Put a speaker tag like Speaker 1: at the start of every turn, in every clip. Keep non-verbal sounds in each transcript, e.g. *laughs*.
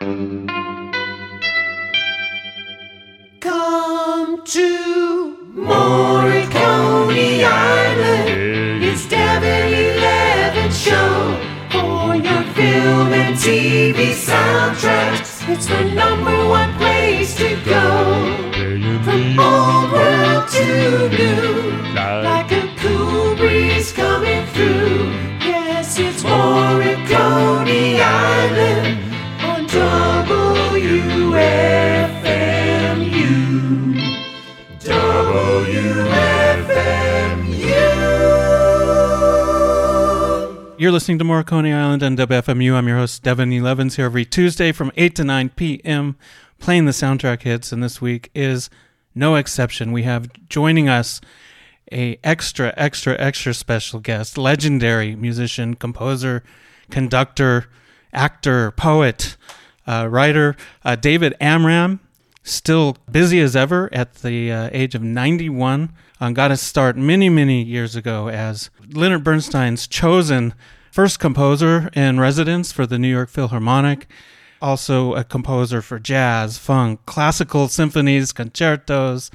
Speaker 1: Come to Morricone Island. It's Devon 11 show for your film and TV soundtracks. It's the number one place to go. From old world to new,
Speaker 2: You're listening to Morricone Island on WFMU. I'm your host, Devin Elevens, here every Tuesday from 8 to 9 p.m., playing the soundtrack hits. And this week is no exception. We have joining us a extra, extra, extra special guest, legendary musician, composer, conductor, actor, poet, uh, writer, uh, David Amram. Still busy as ever at the uh, age of 91. Uh, got his start many, many years ago as Leonard Bernstein's chosen first composer in residence for the New York Philharmonic. Also, a composer for jazz, funk, classical symphonies, concertos,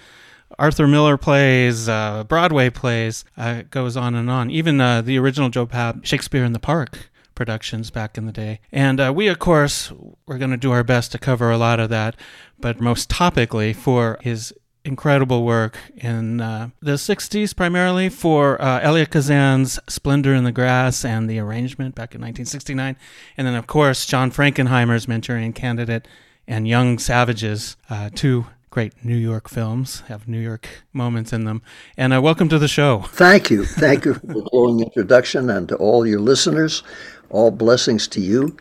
Speaker 2: Arthur Miller plays, uh, Broadway plays, uh, goes on and on. Even uh, the original Joe Papp Shakespeare in the Park productions back in the day. And uh, we, of course, we're going to do our best to cover a lot of that, but most topically for his incredible work in uh, the 60s, primarily for uh, Elia Kazan's Splendor in the Grass and the arrangement back in 1969. And then, of course, John Frankenheimer's Manchurian Candidate and Young Savages, uh, two great New York films, have New York moments in them. And uh, welcome to the show.
Speaker 3: Thank you. Thank you for the glowing introduction and to all your listeners. All blessings to you.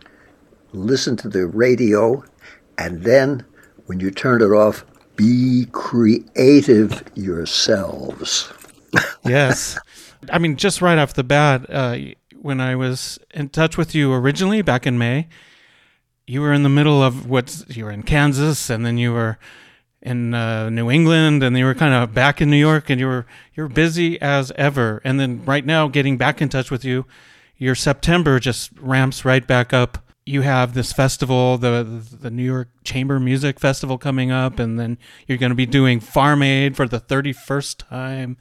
Speaker 3: Listen to the radio, and then when you turn it off, be creative yourselves.
Speaker 2: yes. I mean, just right off the bat, uh, when I was in touch with you originally back in May, you were in the middle of what's you were in Kansas, and then you were in uh, New England, and you were kind of back in New York, and you were you're busy as ever. And then right now, getting back in touch with you, your September just ramps right back up. You have this festival, the the New York Chamber Music Festival coming up, and then you're going to be doing Farm Aid for the 31st time,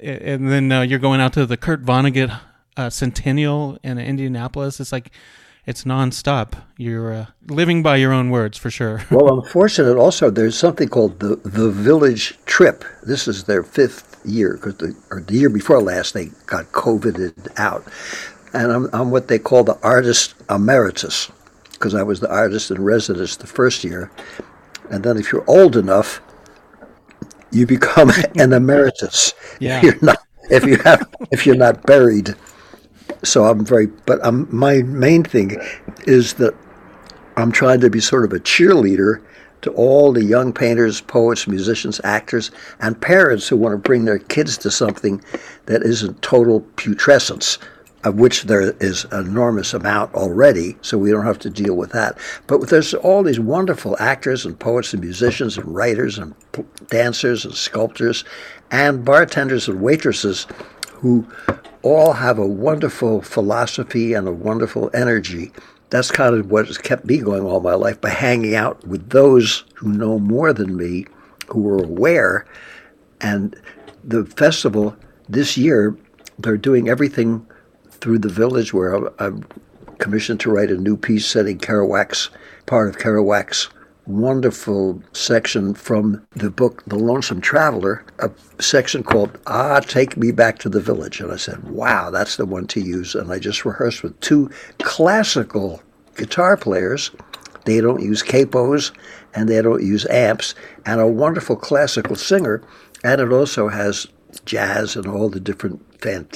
Speaker 2: and then uh, you're going out to the Kurt Vonnegut uh, Centennial in Indianapolis. It's like it's nonstop. You're uh, living by your own words for sure. *laughs*
Speaker 3: well, I'm fortunate also. There's something called the the Village Trip. This is their fifth year because the or the year before last they got COVIDed out, and I'm I'm what they call the artist emeritus because I was the artist in residence the first year, and then if you're old enough, you become *laughs* an emeritus.
Speaker 2: Yeah.
Speaker 3: If you're not if you have if you're not buried so I'm very, but I'm, my main thing is that I'm trying to be sort of a cheerleader to all the young painters, poets, musicians, actors, and parents who want to bring their kids to something that isn't total putrescence, of which there is an enormous amount already, so we don't have to deal with that. But there's all these wonderful actors and poets and musicians and writers and dancers and sculptors and bartenders and waitresses who all have a wonderful philosophy and a wonderful energy. That's kind of what has kept me going all my life by hanging out with those who know more than me, who are aware. And the festival this year, they're doing everything through the village where I'm commissioned to write a new piece setting Kerouac's, part of Kerouac's wonderful section from the book The Lonesome Traveler, a section called Ah, Take Me Back to the Village. And I said, wow, that's the one to use. And I just rehearsed with two classical guitar players. They don't use capos and they don't use amps, and a wonderful classical singer. And it also has jazz and all the different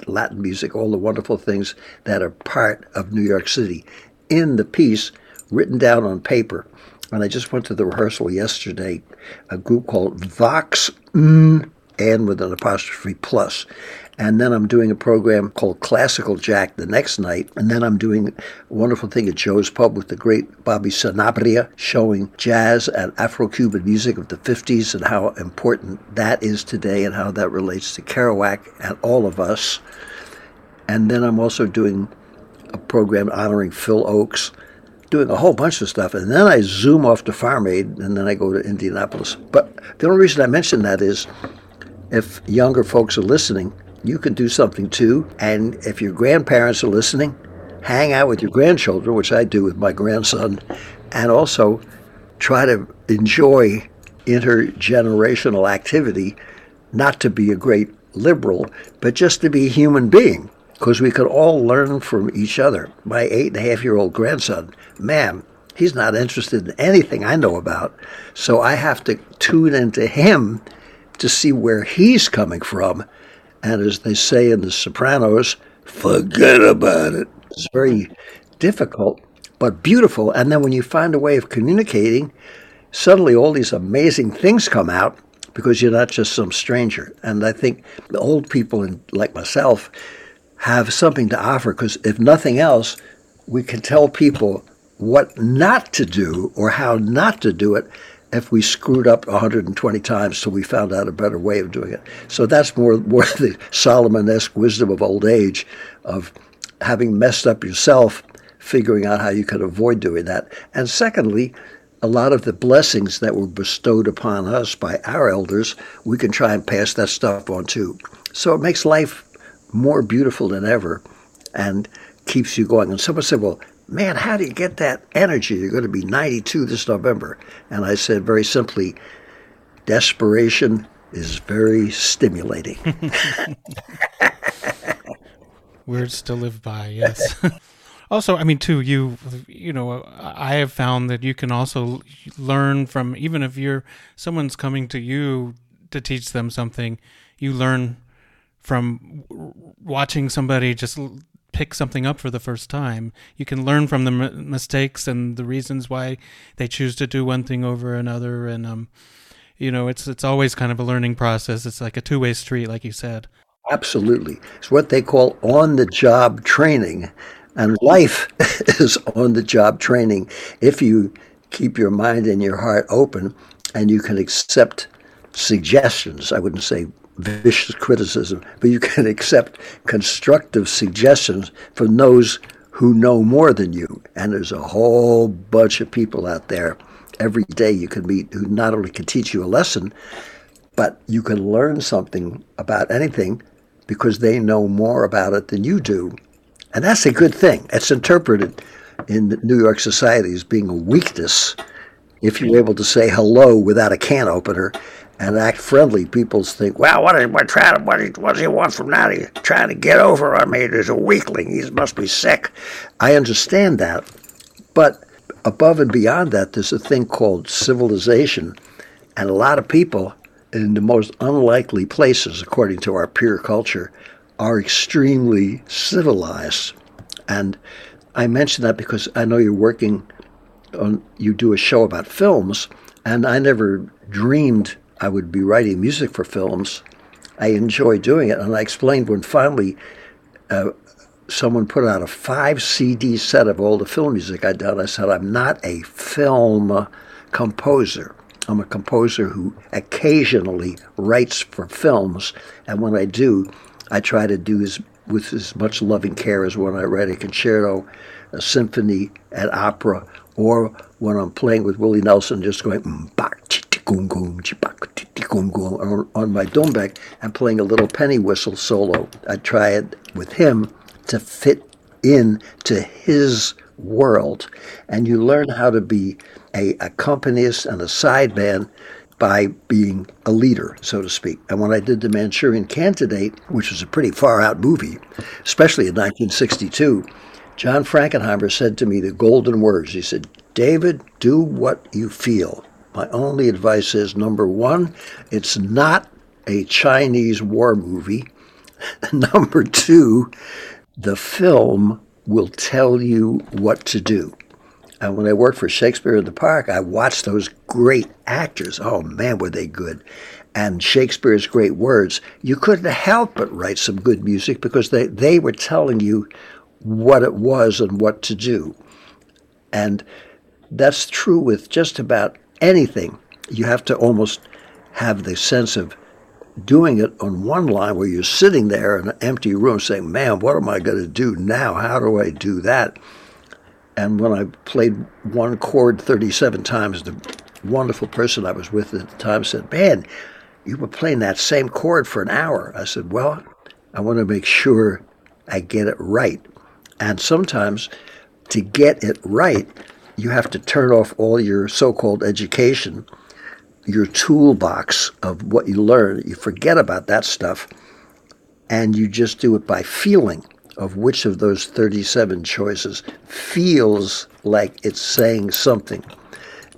Speaker 3: Latin music, all the wonderful things that are part of New York City in the piece written down on paper and I just went to the rehearsal yesterday, a group called Vox mm, and with an apostrophe plus. And then I'm doing a program called Classical Jack the next night. And then I'm doing a wonderful thing at Joe's Pub with the great Bobby Sanabria, showing jazz and Afro Cuban music of the 50s and how important that is today and how that relates to Kerouac and all of us. And then I'm also doing a program honoring Phil Ochs doing a whole bunch of stuff. And then I zoom off to Farm Aid and then I go to Indianapolis. But the only reason I mention that is if younger folks are listening, you can do something too. And if your grandparents are listening, hang out with your grandchildren, which I do with my grandson, and also try to enjoy intergenerational activity, not to be a great liberal, but just to be a human being, because we could all learn from each other. My eight and a half year old grandson, man, he's not interested in anything I know about, so I have to tune into him to see where he's coming from. And as they say in The Sopranos, forget about it. It's very difficult, but beautiful. And then when you find a way of communicating, suddenly all these amazing things come out because you're not just some stranger. And I think the old people, like myself, have something to offer because if nothing else, we can tell people what not to do or how not to do it if we screwed up 120 times till we found out a better way of doing it. So that's more, more *laughs* the Solomon-esque wisdom of old age, of having messed up yourself, figuring out how you could avoid doing that. And secondly, a lot of the blessings that were bestowed upon us by our elders, we can try and pass that stuff on too. So it makes life more beautiful than ever and keeps you going. And someone said, Well, man, how do you get that energy? You're going to be 92 this November. And I said very simply, desperation is very stimulating. *laughs*
Speaker 2: Words to live by, yes. *laughs* also, I mean, too, you, you know, I have found that you can also learn from, even if you're, someone's coming to you to teach them something, you learn from watching somebody just pick something up for the first time. You can learn from the m- mistakes and the reasons why they choose to do one thing over another, and um, you know, it's it's always kind of a learning process. It's like a two way street, like you said.
Speaker 3: Absolutely, it's what they call on the job training, and life *laughs* is on the job training if you keep your mind and your heart open, and you can accept suggestions. I wouldn't say vicious criticism, but you can accept constructive suggestions from those who know more than you. And there's a whole bunch of people out there every day you can meet who not only can teach you a lesson, but you can learn something about anything because they know more about it than you do. And that's a good thing. It's interpreted in New York society as being a weakness if you're able to say hello without a can opener and act friendly, people think, well, what is what trying what, is, what does he want from that? He's trying to get over on me. He's a weakling. He must be sick. I understand that, but above and beyond that, there's a thing called civilization, and a lot of people in the most unlikely places, according to our peer culture, are extremely civilized. And I mention that because I know you're working on, you do a show about films, and I never dreamed I would be writing music for films. I enjoy doing it. And I explained when finally uh, someone put out a five CD set of all the film music I'd done, I said, I'm not a film composer. I'm a composer who occasionally writes for films. And when I do, I try to do as, with as much loving care as when I write a concerto, a symphony, an opera, or when I'm playing with Willie Nelson, just going, mm, on, on my doumbek and playing a little penny whistle solo. I try it with him to fit in to his world. And you learn how to be a accompanist and a sideman by being a leader, so to speak. And when I did The Manchurian Candidate, which was a pretty far out movie, especially in 1962, John Frankenheimer said to me the golden words. He said, David, do what you feel. My only advice is number one, it's not a Chinese war movie. *laughs* number two, the film will tell you what to do. And when I worked for Shakespeare in the Park, I watched those great actors. Oh man, were they good! And Shakespeare's great words. You couldn't help but write some good music because they, they were telling you what it was and what to do. And that's true with just about anything, you have to almost have the sense of doing it on one line where you're sitting there in an empty room saying, man, what am I going to do now? How do I do that? And when I played one chord 37 times, the wonderful person I was with at the time said, Man, you were playing that same chord for an hour. I said, Well, I want to make sure I get it right. And sometimes to get it right, you have to turn off all your so called education, your toolbox of what you learn. You forget about that stuff and you just do it by feeling of which of those 37 choices feels like it's saying something.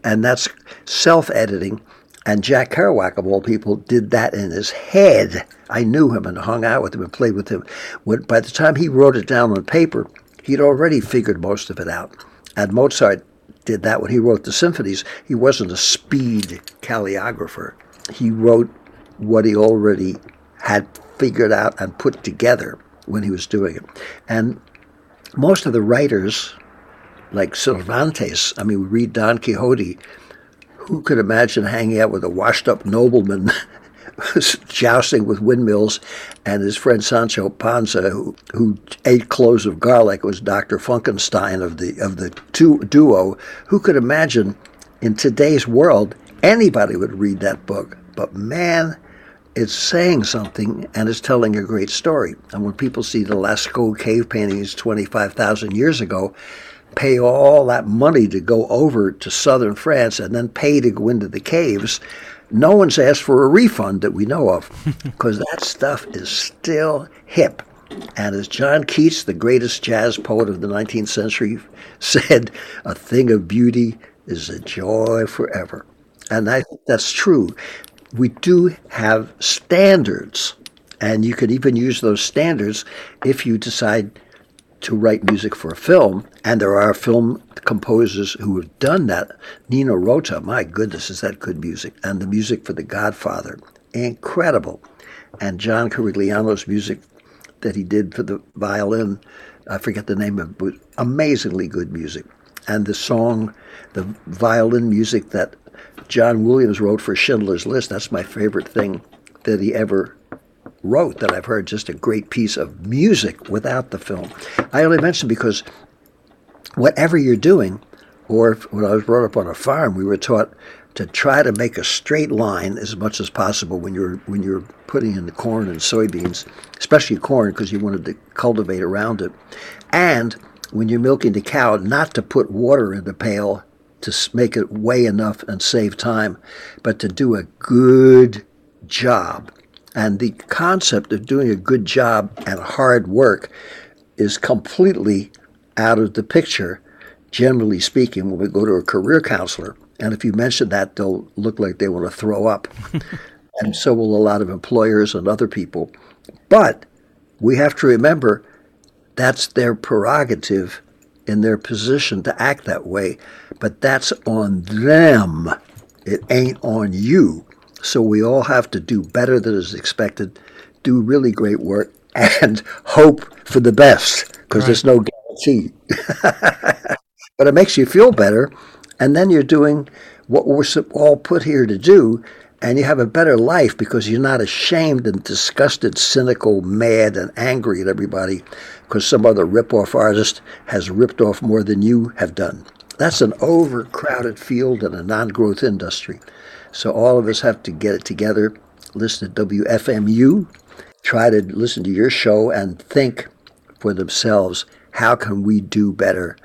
Speaker 3: And that's self editing. And Jack Kerouac, of all people, did that in his head. I knew him and hung out with him and played with him. When, by the time he wrote it down on paper, he'd already figured most of it out. And Mozart did that when he wrote the symphonies. He wasn't a speed calligrapher. He wrote what he already had figured out and put together when he was doing it. And most of the writers, like Cervantes, I mean, we read Don Quixote. Who could imagine hanging out with a washed up nobleman *laughs* jousting with windmills and his friend Sancho Panza, who, who ate cloves of garlic, was Dr. Funkenstein of the, of the two, duo? Who could imagine in today's world anybody would read that book? But man, it's saying something and it's telling a great story. And when people see the Lascaux cave paintings 25,000 years ago, pay all that money to go over to southern France and then pay to go into the caves, no one's asked for a refund that we know of *laughs* because that stuff is still hip. And as John Keats, the greatest jazz poet of the 19th century, *laughs* said, a thing of beauty is a joy forever. And I, think that's true we do have standards, and you could even use those standards if you decide to write music for a film. And there are film composers who have done that. Nino Rota, my goodness, is that good music? And the music for The Godfather, incredible. And John Corigliano's music that he did for the violin, I forget the name of it, but amazingly good music. And the song, the violin music that John Williams wrote for Schindler's List. That's my favorite thing that he ever wrote that I've heard. Just a great piece of music without the film. I only mention because whatever you're doing, or if, when I was brought up on a farm, we were taught to try to make a straight line as much as possible when you're when you're putting in the corn and soybeans, especially corn because you wanted to cultivate around it, and when you're milking the cow, not to put water in the pail to make it weigh enough and save time, but to do a good job. And the concept of doing a good job and hard work is completely out of the picture, generally speaking, when we go to a career counselor. And if you mention that, they'll look like they want to throw up. *laughs* and so will a lot of employers and other people. But we have to remember that's their prerogative in their position to act that way, but that's on them. It ain't on you. So we all have to do better than is expected, do really great work, and *laughs* hope for the best because right. there's no guarantee. *laughs* but it makes you feel better, and then you're doing what we're all put here to do, and you have a better life because you're not ashamed and disgusted, cynical, mad, and angry at everybody because some other rip-off artist has ripped off more than you have done. That's an overcrowded field and a non-growth industry. So all of us have to get it together, listen to WFMU, try to listen to your show and think for themselves, how can we do better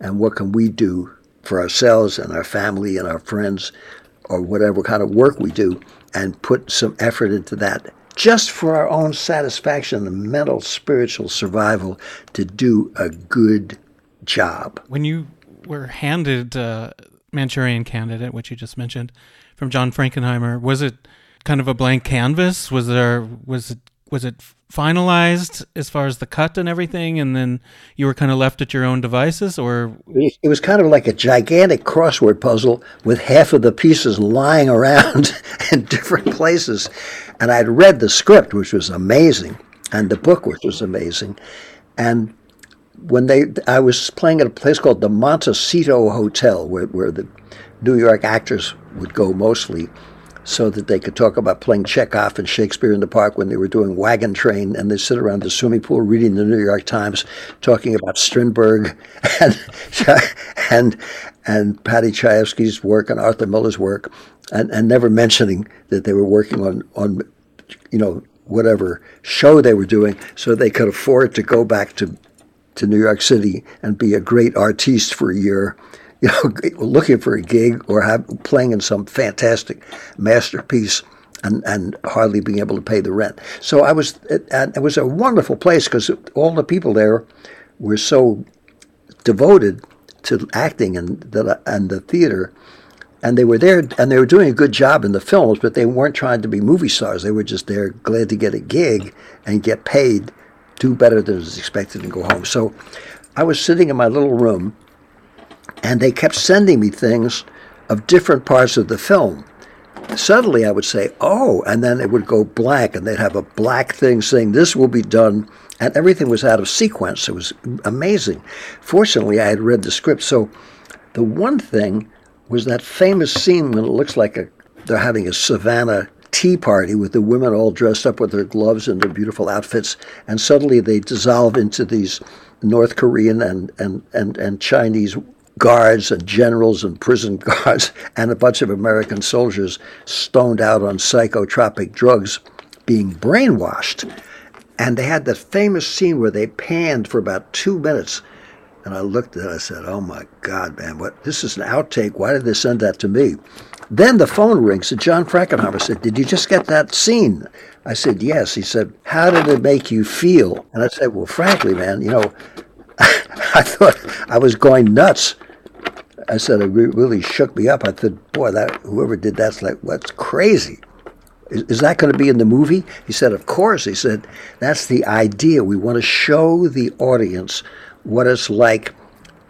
Speaker 3: and what can we do for ourselves and our family and our friends or whatever kind of work we do and put some effort into that just for our own satisfaction and mental, spiritual survival to do a good job.
Speaker 2: When you were handed uh, Manchurian Candidate, which you just mentioned, from John Frankenheimer, was it kind of a blank canvas? Was there was it was it finalized as far as the cut and everything, and then you were kind of left at your own devices, or
Speaker 3: it was kind of like a gigantic crossword puzzle with half of the pieces lying around *laughs* in different places. And I'd read the script, which was amazing, and the book, which was amazing, and when they, I was playing at a place called the Montecito Hotel, where, where the New York actors would go mostly so that they could talk about playing Chekhov and Shakespeare in the Park when they were doing Wagon Train, and they sit around the swimming pool reading the New York Times, talking about Strindberg *laughs* and and and Paddy Chayefsky's work and Arthur Miller's work, and, and never mentioning that they were working on on you know whatever show they were doing, so they could afford to go back to to New York City and be a great artiste for a year you *laughs* know, looking for a gig or have, playing in some fantastic masterpiece and, and hardly being able to pay the rent. So I was, it, it was a wonderful place because all the people there were so devoted to acting and the, and the theater. And they were there and they were doing a good job in the films, but they weren't trying to be movie stars. They were just there glad to get a gig and get paid, do better than was expected, and go home. So I was sitting in my little room and they kept sending me things of different parts of the film. Suddenly I would say, oh, and then it would go black, and they'd have a black thing saying, this will be done, and everything was out of sequence. It was amazing. Fortunately, I had read the script, so the one thing was that famous scene when it looks like a, they're having a Savannah tea party with the women all dressed up with their gloves and their beautiful outfits, and suddenly they dissolve into these North Korean and, and, and, and Chinese guards and generals and prison *laughs* guards and a bunch of American soldiers stoned out on psychotropic drugs being brainwashed. And they had that famous scene where they panned for about two minutes. And I looked at it, I said, Oh my God, man, what this is an outtake. Why did they send that to me? Then the phone rings and John Frankenheimer said, Did you just get that scene? I said, Yes. He said, How did it make you feel? And I said, Well, frankly, man, you know, *laughs* I thought I was going nuts. I said it really shook me up. I said, "Boy, that whoever did that's like what's crazy." Is, is that going to be in the movie? He said, "Of course." He said, "That's the idea. We want to show the audience what it's like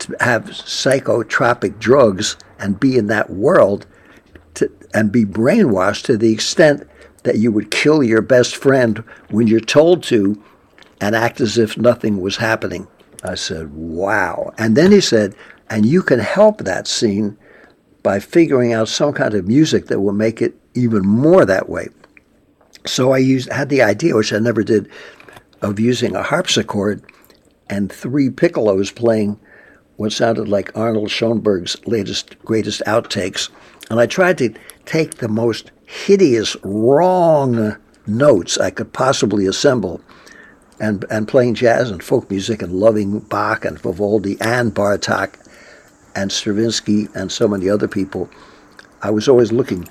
Speaker 3: to have psychotropic drugs and be in that world, to, and be brainwashed to the extent that you would kill your best friend when you're told to, and act as if nothing was happening." I said, "Wow!" And then he said and you can help that scene by figuring out some kind of music that will make it even more that way. So I used had the idea, which I never did, of using a harpsichord and three piccolos playing what sounded like Arnold Schoenberg's latest greatest outtakes. And I tried to take the most hideous, wrong notes I could possibly assemble and, and playing jazz and folk music and loving Bach and Vivaldi and Bartok and Stravinsky and so many other people, I was always looking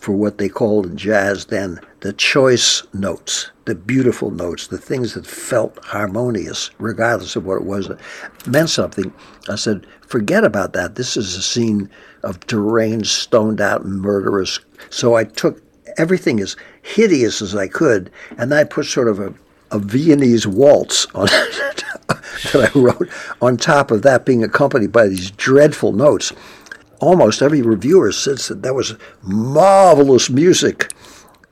Speaker 3: for what they called in jazz then the choice notes, the beautiful notes, the things that felt harmonious, regardless of what it was, that meant something. I said, forget about that. This is a scene of deranged, stoned out, murderous. So I took everything as hideous as I could, and I put sort of a, a Viennese waltz on *laughs* that I wrote on top of that being accompanied by these dreadful notes. Almost every reviewer says that that was marvelous music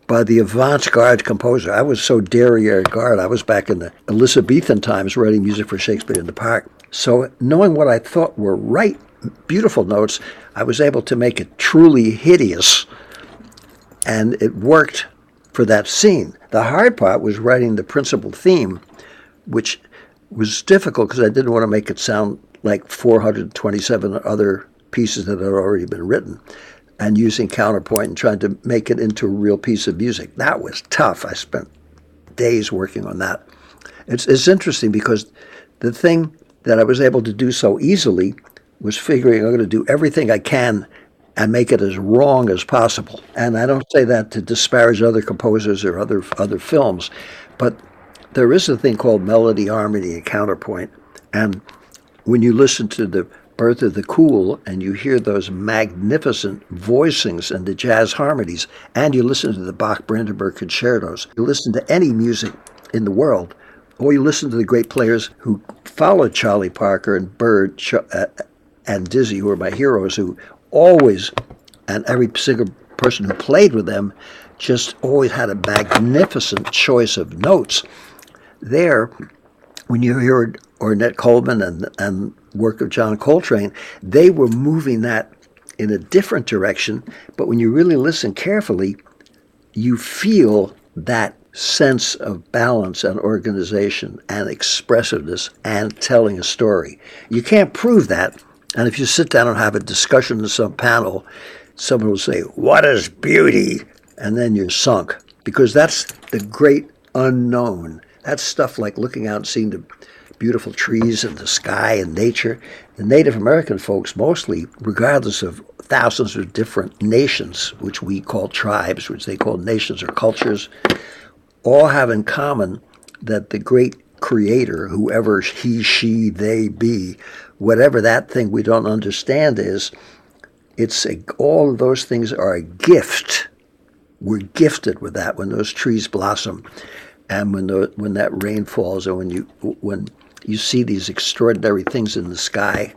Speaker 3: by the avant-garde composer. I was so derriere-garde. I was back in the Elizabethan times writing music for Shakespeare in the Park. So knowing what I thought were right, beautiful notes, I was able to make it truly hideous. And it worked for that scene. The hard part was writing the principal theme, which was difficult because I didn't want to make it sound like 427 other pieces that had already been written and using counterpoint and trying to make it into a real piece of music. That was tough. I spent days working on that. It's, it's interesting because the thing that I was able to do so easily was figuring I'm going to do everything I can and make it as wrong as possible. And I don't say that to disparage other composers or other other films, but there is a thing called melody, harmony, and counterpoint. And when you listen to the Birth of the Cool and you hear those magnificent voicings and the jazz harmonies, and you listen to the Bach Brandenburg concertos, you listen to any music in the world, or you listen to the great players who followed Charlie Parker and Bird uh, and Dizzy, who are my heroes, who always, and every single person who played with them, just always had a magnificent choice of notes there, when you heard Ornette Coleman and, and work of John Coltrane, they were moving that in a different direction. But when you really listen carefully, you feel that sense of balance and organization and expressiveness and telling a story. You can't prove that. And if you sit down and have a discussion in some panel, someone will say, What is beauty? And then you're sunk because that's the great unknown. That's stuff like looking out and seeing the beautiful trees and the sky and nature. The Native American folks, mostly, regardless of thousands of different nations, which we call tribes, which they call nations or cultures, all have in common that the great creator, whoever he, she, they be, whatever that thing we don't understand is, it's a, all of those things are a gift. We're gifted with that when those trees blossom, and when the, when that rain falls, and when you when you see these extraordinary things in the sky,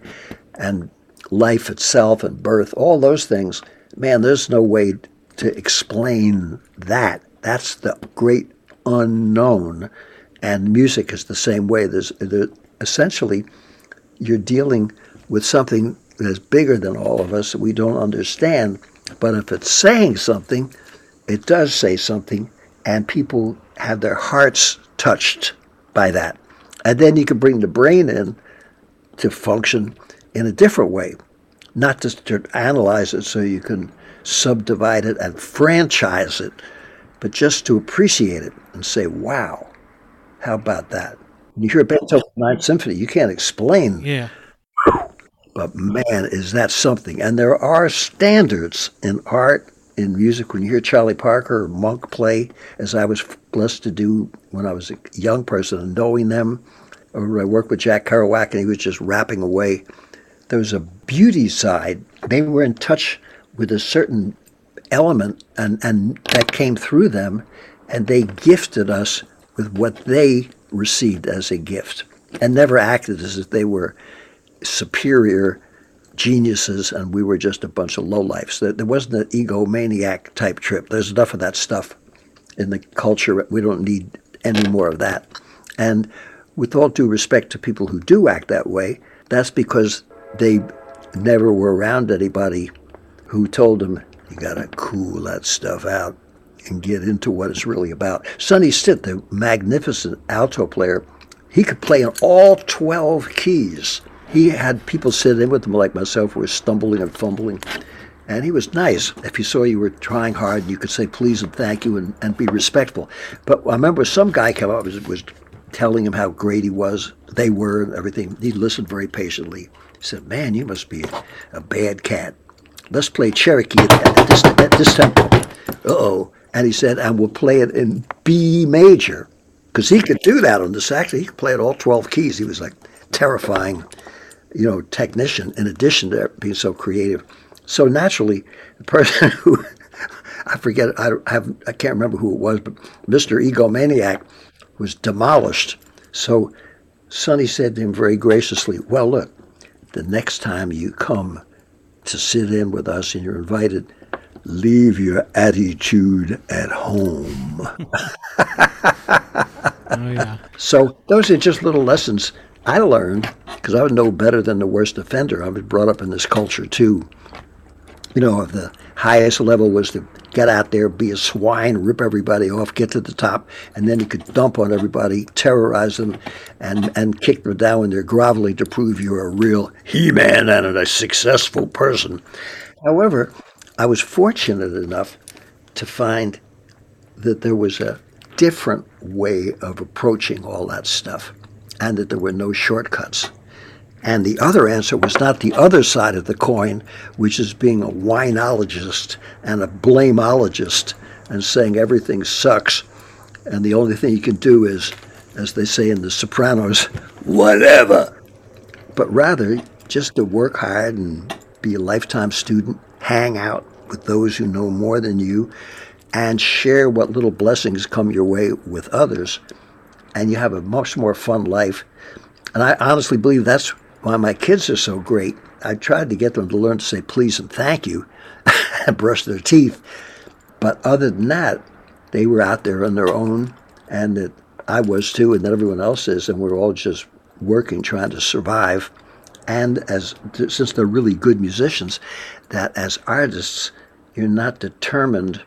Speaker 3: and life itself and birth, all those things. Man, there's no way to explain that. That's the great unknown, and music is the same way. There's there, essentially you're dealing with something that's bigger than all of us that we don't understand. But if it's saying something, it does say something, and people have their hearts touched by that. And then you can bring the brain in to function in a different way, not just to analyze it so you can subdivide it and franchise it, but just to appreciate it and say, wow, how about that? When you hear Beethoven's Ninth Symphony, you can't explain.
Speaker 2: Yeah.
Speaker 3: But man, is that something. And there are standards in art, in music. When you hear Charlie Parker or Monk play, as I was blessed to do when I was a young person and knowing them, or I worked with Jack Kerouac and he was just rapping away. There was a beauty side. They were in touch with a certain element and, and that came through them and they gifted us with what they received as a gift and never acted as if they were superior geniuses and we were just a bunch of lowlifes. There, there wasn't an egomaniac type trip. There's enough of that stuff in the culture. We don't need any more of that. And with all due respect to people who do act that way, that's because they never were around anybody who told them, you got to cool that stuff out and get into what it's really about. Sonny Stitt, the magnificent alto player, he could play in all 12 keys. He had people sit in with him like myself who were stumbling and fumbling. And he was nice. If he saw you were trying hard, you could say please and thank you and, and be respectful. But I remember some guy came up was, was telling him how great he was, they were, and everything. He listened very patiently. He said, Man, you must be a bad cat. Let's play Cherokee at, at this, at this tempo. Uh oh. And he said, And we'll play it in B major. Because he could do that on the sax. He could play it all 12 keys. He was like terrifying, you know, technician in addition to being so creative. So naturally, the person *laughs* who, I forget, I, have, I can't remember who it was, but Mr. Egomaniac was demolished. So Sonny said to him very graciously, Well, look, the next time you come to sit in with us and you're invited, leave your attitude at home. *laughs*
Speaker 2: Oh, yeah.
Speaker 3: So those are just little lessons I learned because I would know better than the worst offender. I was brought up in this culture too. You know, the highest level was to get out there, be a swine, rip everybody off, get to the top, and then you could dump on everybody, terrorize them, and, and kick them down when they're groveling to prove you're a real he-man and a successful person. However, I was fortunate enough to find that there was a different way of approaching all that stuff and that there were no shortcuts. And the other answer was not the other side of the coin, which is being a winologist and a blameologist and saying everything sucks. And the only thing you can do is, as they say in The Sopranos, *laughs* whatever. But rather, just to work hard and be a lifetime student, hang out with those who know more than you, and share what little blessings come your way with others. And you have a much more fun life. And I honestly believe that's why my kids are so great. I tried to get them to learn to say please and thank you and *laughs* brush their teeth. But other than that, they were out there on their own, and that I was too, and that everyone else is, and we're all just working, trying to survive. and as since they're really good musicians, that as artists, you're not determined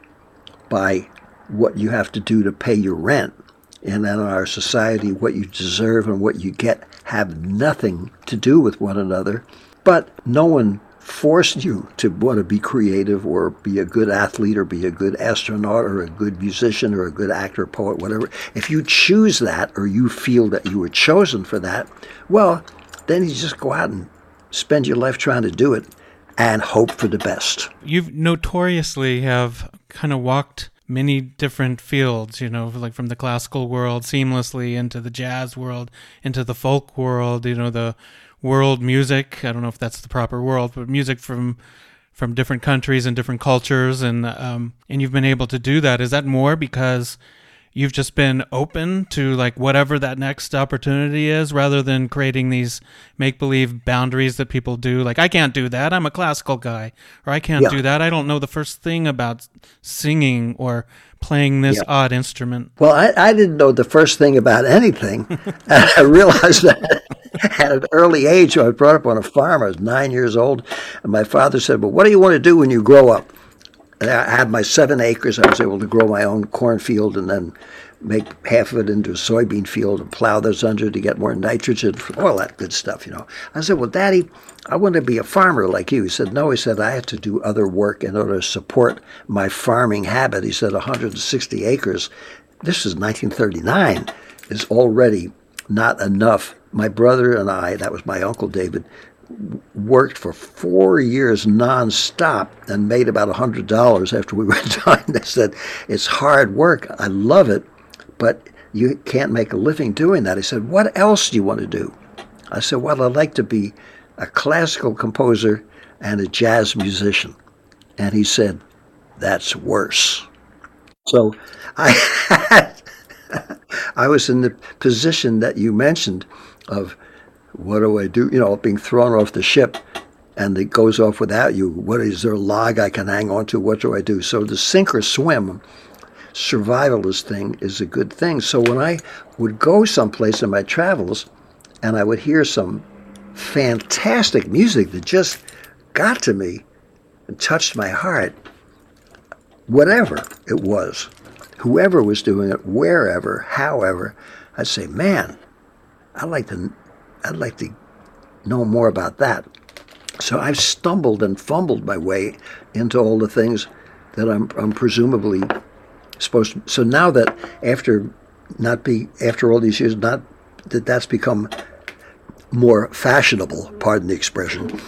Speaker 3: by what you have to do to pay your rent. And in our society, what you deserve and what you get have nothing to do with one another. But no one forced you to want to be creative or be a good athlete or be a good astronaut or a good musician or a good actor, poet, whatever. If you choose that or you feel that you were chosen for that, well, then you just go out and spend your life trying to do it and hope for the best.
Speaker 2: You've notoriously have kind of walked many different fields, you know, like from the classical world seamlessly into the jazz world, into the folk world, you know, the world music. I don't know if that's the proper world, but music from from different countries and different cultures, and um, and you've been able to do that. Is that more because you've just been open to like whatever that next opportunity is rather than creating these make believe boundaries that people do like i can't do that i'm a classical guy or i can't
Speaker 3: Yeah.
Speaker 2: do that i don't know the first thing about singing or playing this
Speaker 3: Yeah.
Speaker 2: odd instrument
Speaker 3: Well, I, I didn't know the first thing about anything. and *laughs* *laughs* I realized that *laughs* at an early age. I was brought up on a farm. I was nine years old. And my father said, Well, what do you want to do when you grow up? I had my seven acres. I was able to grow my own cornfield and then make half of it into a soybean field and plow those under to get more nitrogen, all that good stuff, you know. I said, Well, Daddy, I want to be a farmer like you. He said, No, he said, I have to do other work in order to support my farming habit. He said, 160 acres, this is 1939, is already not enough. My brother and I, that was my uncle David, worked for four years nonstop and made about a hundred dollars after we *laughs* were done. They said it's hard work. I love it, but you can't make a living doing that. He said, "What else do you want to do?" I said, "Well, I'd like to be a classical composer and a jazz musician." And he said, "That's worse." So I *laughs* I was in the position that you mentioned of what do I do? You know, being thrown off the ship and it goes off without you. What is there a log I can hang on to? What do I do? So the sink or swim survivalist thing is a good thing. So when I would go someplace in my travels and I would hear some fantastic music that just got to me and touched my heart, whatever it was, whoever was doing it, wherever, however, I'd say, man, I'd like to, I'd like to know more about that. So I've stumbled and fumbled my way into all the things that I'm, I'm presumably supposed to. So now that after not be after all these years, not that that's become more fashionable, pardon the expression.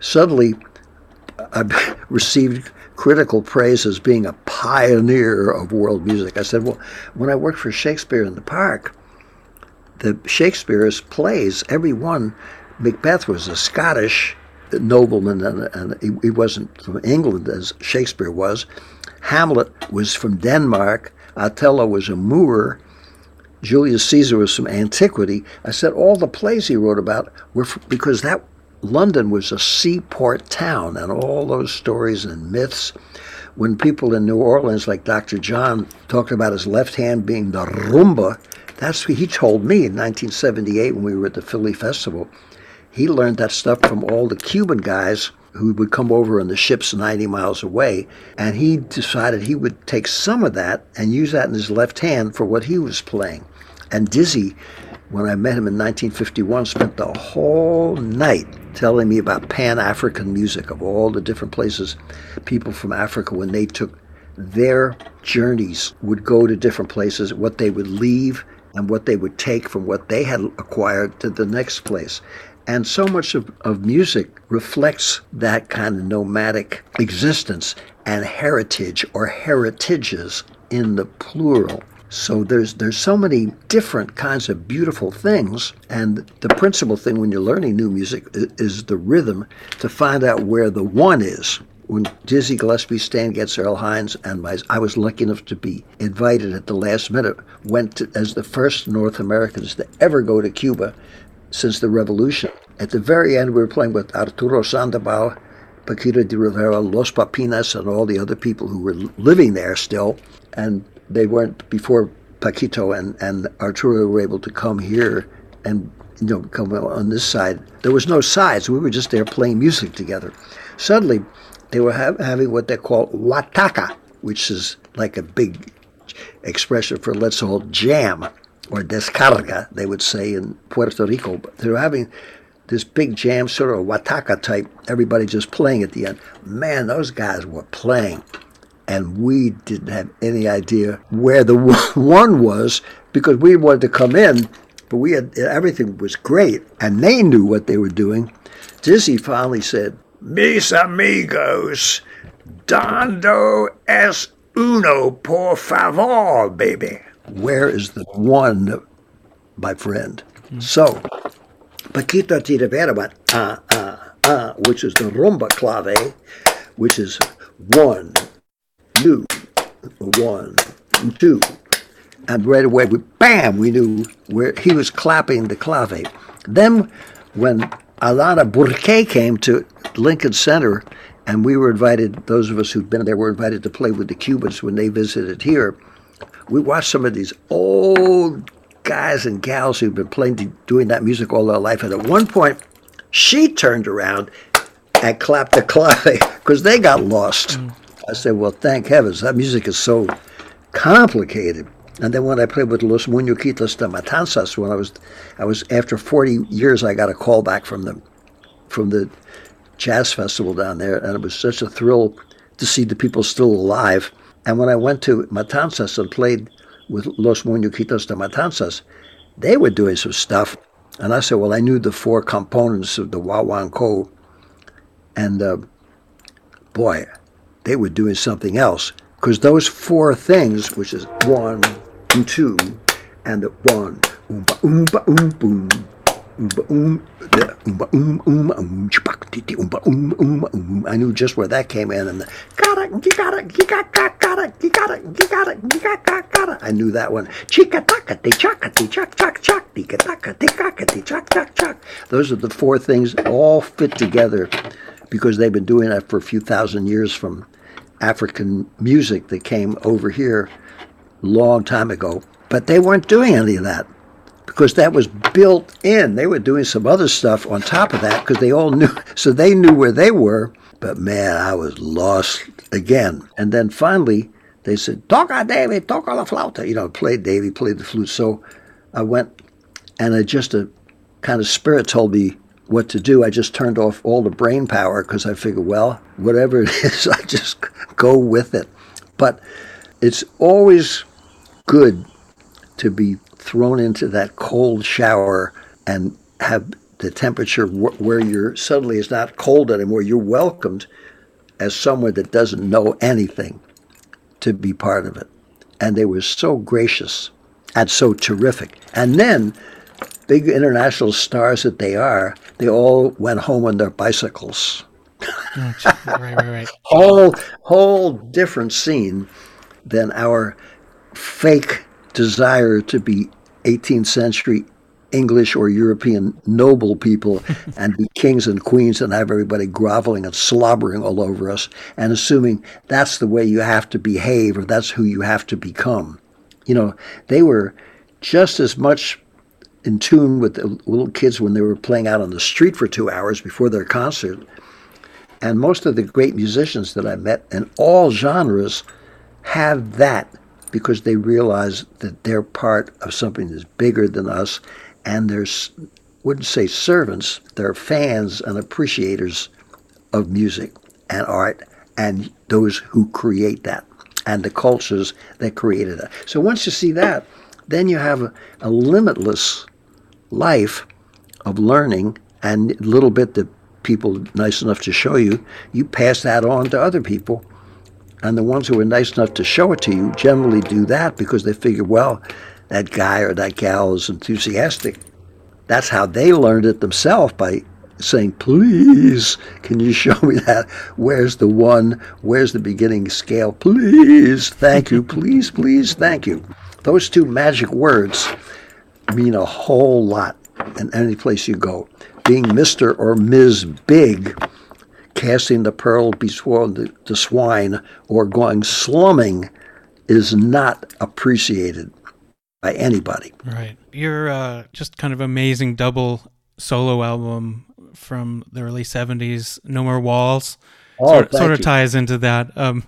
Speaker 3: Suddenly, I've *laughs* received critical praise as being a pioneer of world music. I said, well, when I worked for Shakespeare in the Park, the Shakespeare's plays, every one, Macbeth was a Scottish nobleman, and, and he, he wasn't from England as Shakespeare was. Hamlet was from Denmark. Othello was a Moor. Julius Caesar was from antiquity. I said all the plays he wrote about were f because that London was a seaport town, and all those stories and myths. When people in New Orleans, like Dr. John, talked about his left hand being the rumba, that's what he told me in 1978 when we were at the Philly Festival. He learned that stuff from all the Cuban guys who would come over on the ships 90 miles away, and he decided he would take some of that and use that in his left hand for what he was playing. And Dizzy, when I met him in 1951, spent the whole night telling me about Pan African music of all the different places people from Africa, when they took their journeys, would go to different places, what they would leave and what they would take from what they had acquired to the next place. And so much of, of music reflects that kind of nomadic existence and heritage or heritages in the plural. So there's there's so many different kinds of beautiful things, and the principal thing when you're learning new music i- is the rhythm to find out where the one is. When Dizzy Gillespie, Stan Getz, Earl Hines, and my, I was lucky enough to be invited at the last minute, went to, as the first North Americans to ever go to Cuba since the revolution. At the very end, we were playing with Arturo Sandoval, Paquito D'Rivera, Los Papines, and all the other people who were living there still. And they weren't before Paquito and, and Arturo were able to come here and you know, come on this side. There was no sides. We were just there playing music together. Suddenly, they were ha- having what they call wataka, which is like a big expression for let's all jam, or descarga, they would say in Puerto Rico. But they were having this big jam, sort of wataka type, everybody just playing at the end. Man, those guys were playing. And we didn't have any idea where the *laughs* one was because we wanted to come in, but we had everything was great, and they knew what they were doing. Dizzy finally said, "Mis amigos, dando es uno por favor, baby." Where is the one, my friend? So, Paquita Tira went, ah, ah, ah, which is the rumba clave, which is one, two, one, two. And right away, we, bam, we knew where he was clapping the clave. Then, when Alana Burke came to Lincoln Center, and we were invited, those of us who'd been there were invited to play with the Cubans when they visited here. We watched some of these old guys and gals who've been playing, doing that music all their life. And at one point, she turned around and clapped the clave *laughs* because they got lost. Mm. I said, well, thank heavens. That music is so complicated. And then when I played with Los Muñequitos de Matanzas, when I was, I was after 40 years, I got a call back from the, from the jazz festival down there, and it was such a thrill to see the people still alive. And when I went to Matanzas and played with Los Muñequitos de Matanzas, they were doing some stuff. And I said, well, I knew the four components of the Guaguancó. And uh, boy, they were doing something else. Because those four things, which is one, and two, and the one, oomba, oomba, oom, boom, oomba, oom, oomba, oom, oom, oom, chibak, titi, oomba, oom, oom, oom. I knew just where that came in. And the, got it, you got it, you got, got, got it, you got it, you got it, you got, got, got it. I knew that one. Chika, taka, chak, chak, chak, tika, taka, chak, chak, chak. Those are the four things all fit together because they've been doing that for a few thousand years from African music that came over here long time ago. But they weren't doing any of that because that was built in. They were doing some other stuff on top of that because they all knew, *laughs* so they knew where they were. But man, I was lost again. And then finally, they said, Toca, David, toca la flauta. You know, played Davy, played the flute. So I went, and I just a kind of spirit told me what to do. I just turned off all the brain power because I figured, well, whatever *laughs* it is, I just go with it. But it's always good to be thrown into that cold shower and have the temperature where you're suddenly is not cold anymore. You're welcomed as someone that doesn't know anything to be part of it. And they were so gracious and so terrific. And then big international stars that they are, they all went home on their bicycles. right, right, right. *laughs* whole, whole different scene than our fake desire to be 18th century English or European noble people *laughs* and be kings and queens and have everybody groveling and slobbering all over us and assuming that's the way you have to behave or that's who you have to become. You know, they were just as much in tune with the little kids when they were playing out on the street for two hours before their concert. And most of the great musicians that I met in all genres have that because they realize that they're part of something that's bigger than us and they're, wouldn't say servants, they're fans and appreciators of music and art and those who create that and the cultures that created it. So once you see that, then you have a, a limitless life of learning and a little bit that people nice enough to show you, you pass that on to other people. And the ones who are nice enough to show it to you generally do that because they figure, well, that guy or that gal is enthusiastic. That's how they learned it themselves by saying, please, can you show me that? Where's the one? Where's the beginning scale? Please, thank you, please, please, thank you. Those two magic words mean a whole lot in any place you go. Being Mr. or Ms. Big, casting the pearl before the, the swine, or going slumming is not appreciated. by anybody.
Speaker 2: Right. Your uh, just kind of amazing double solo album from the early 70s, No More Walls,
Speaker 3: Oh,
Speaker 2: sort, sort of ties into that. Um,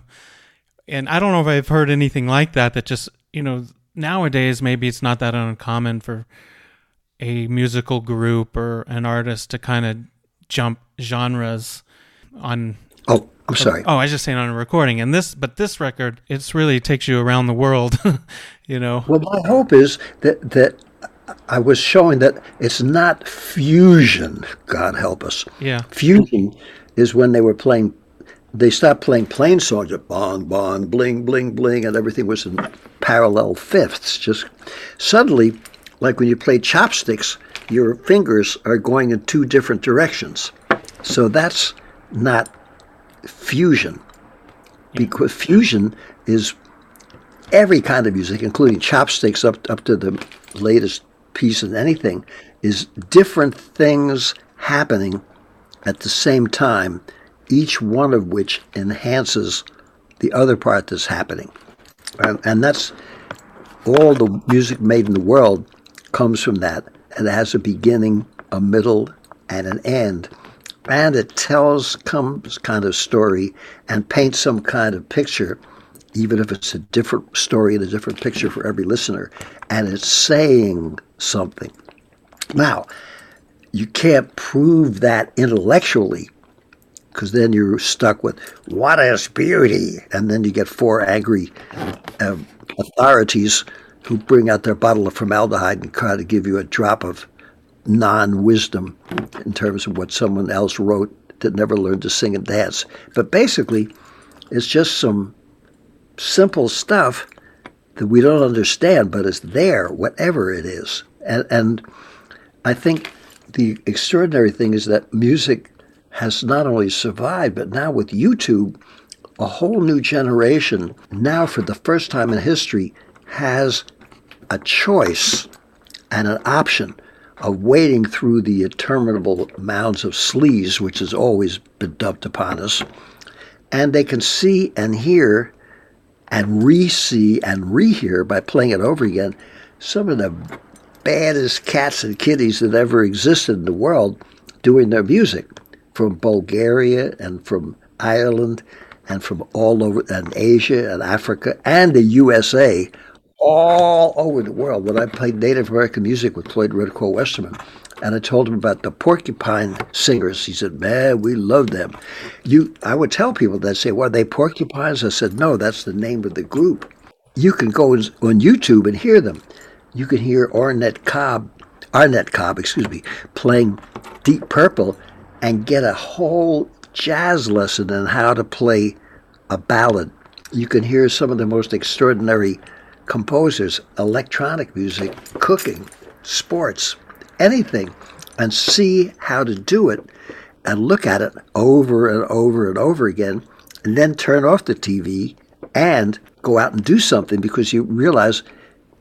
Speaker 2: and I don't know if I've heard anything like that, that just, you know, nowadays maybe it's not that uncommon for a musical group or an artist to kind of jump genres on
Speaker 3: Oh, I'm sorry.
Speaker 2: Oh, I was just saying on a recording, and this, but this record, it's really takes you around the world, *laughs* you know.
Speaker 3: Well, my hope is that that I was showing that it's not fusion. God help us.
Speaker 2: Yeah.
Speaker 3: Fusion is when they were playing. They stopped playing plain songs at bong bong bling bling bling, and everything was in parallel fifths. Just suddenly, like when you play chopsticks, your fingers are going in two different directions. So that's not fusion. Because fusion is every kind of music, including chopsticks up up to the latest piece in anything, is different things happening at the same time, each one of which enhances the other part that's happening. And, and that's all the music made in the world comes from that. And it has a beginning, a middle, and an end. And it tells some kind of story and paints some kind of picture, even if it's a different story and a different picture for every listener. And it's saying something. Now, you can't prove that intellectually because then you're stuck with what is beauty and then you get four angry uh, authorities who bring out their bottle of formaldehyde and try to give you a drop of non-wisdom in terms of what someone else wrote that never learned to sing and dance. But basically it's just some simple stuff that we don't understand but it's there whatever it is. And, and i think the extraordinary thing is that music has not only survived, but now with YouTube, a whole new generation, now for the first time in history, has a choice and an option of wading through the interminable mounds of sleaze, which has always been dumped upon us, and they can see and hear and re-see and rehear by playing it over again some of the baddest cats and kitties that ever existed in the world doing their music from Bulgaria and from Ireland and from all over and Asia and Africa and the USA, all over the world. When I played Native American music with Floyd Red Crow Westerman, and I told him about the porcupine singers, he said, "Man, we love them." You, I would tell people that say, "Well, are they porcupines?" I said, "No, that's the name of the group." You can go on YouTube and hear them. You can hear Ornette Cobb, Arnett Cobb, excuse me, playing Deep Purple and get a whole jazz lesson on how to play a ballad. You can hear some of the most extraordinary composers, electronic music, cooking, sports, anything, and see how to do it and look at it over and over and over again, and then turn off the TV and go out and do something because you realize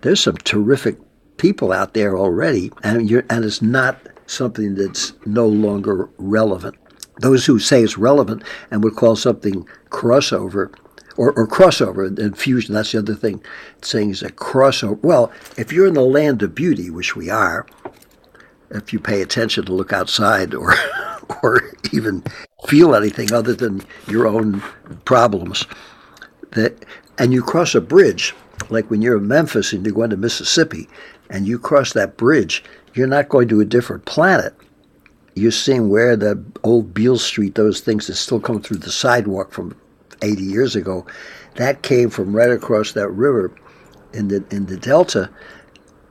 Speaker 3: there's some terrific people out there already, and and it's not something that's no longer relevant. Those who say it's relevant and would call something crossover or, or crossover and fusion, that's the other thing, saying is a crossover. Well, if you're in the land of beauty, which we are, if you pay attention to look outside or *laughs* or even feel anything other than your own problems, that and you cross a bridge, like when you're in Memphis and you're going to Mississippi, and you cross that bridge, you're not going to a different planet. You're seeing where the old Beale Street, those things that still come through the sidewalk from 80 years ago, that came from right across that river in the in the delta.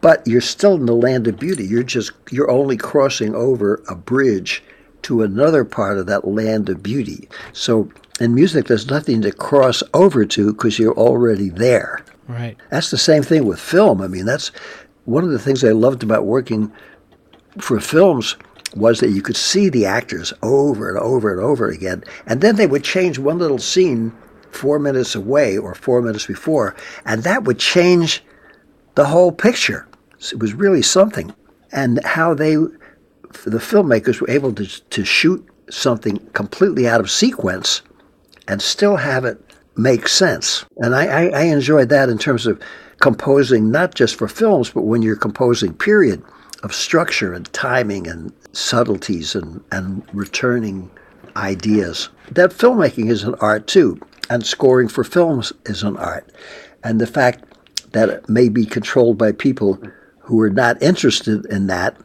Speaker 3: But you're still in the land of beauty. You're just you're only crossing over a bridge to another part of that land of beauty. So in music, there's nothing to cross over to because you're already there.
Speaker 2: Right.
Speaker 3: That's the same thing with film. I mean, that's one of the things I loved about working for films was that you could see the actors over and over and over again, and then they would change one little scene four minutes away or four minutes before, and that would change the whole picture. It was really something. And how they, the filmmakers, were able to, to shoot something completely out of sequence and still have it make sense. And I, I, I enjoyed that in terms of composing, not just for films, but when you're composing, period, of structure and timing and subtleties and, and returning ideas. That filmmaking is an art too, and scoring for films is an art. And the fact that it may be controlled by people who are not interested in that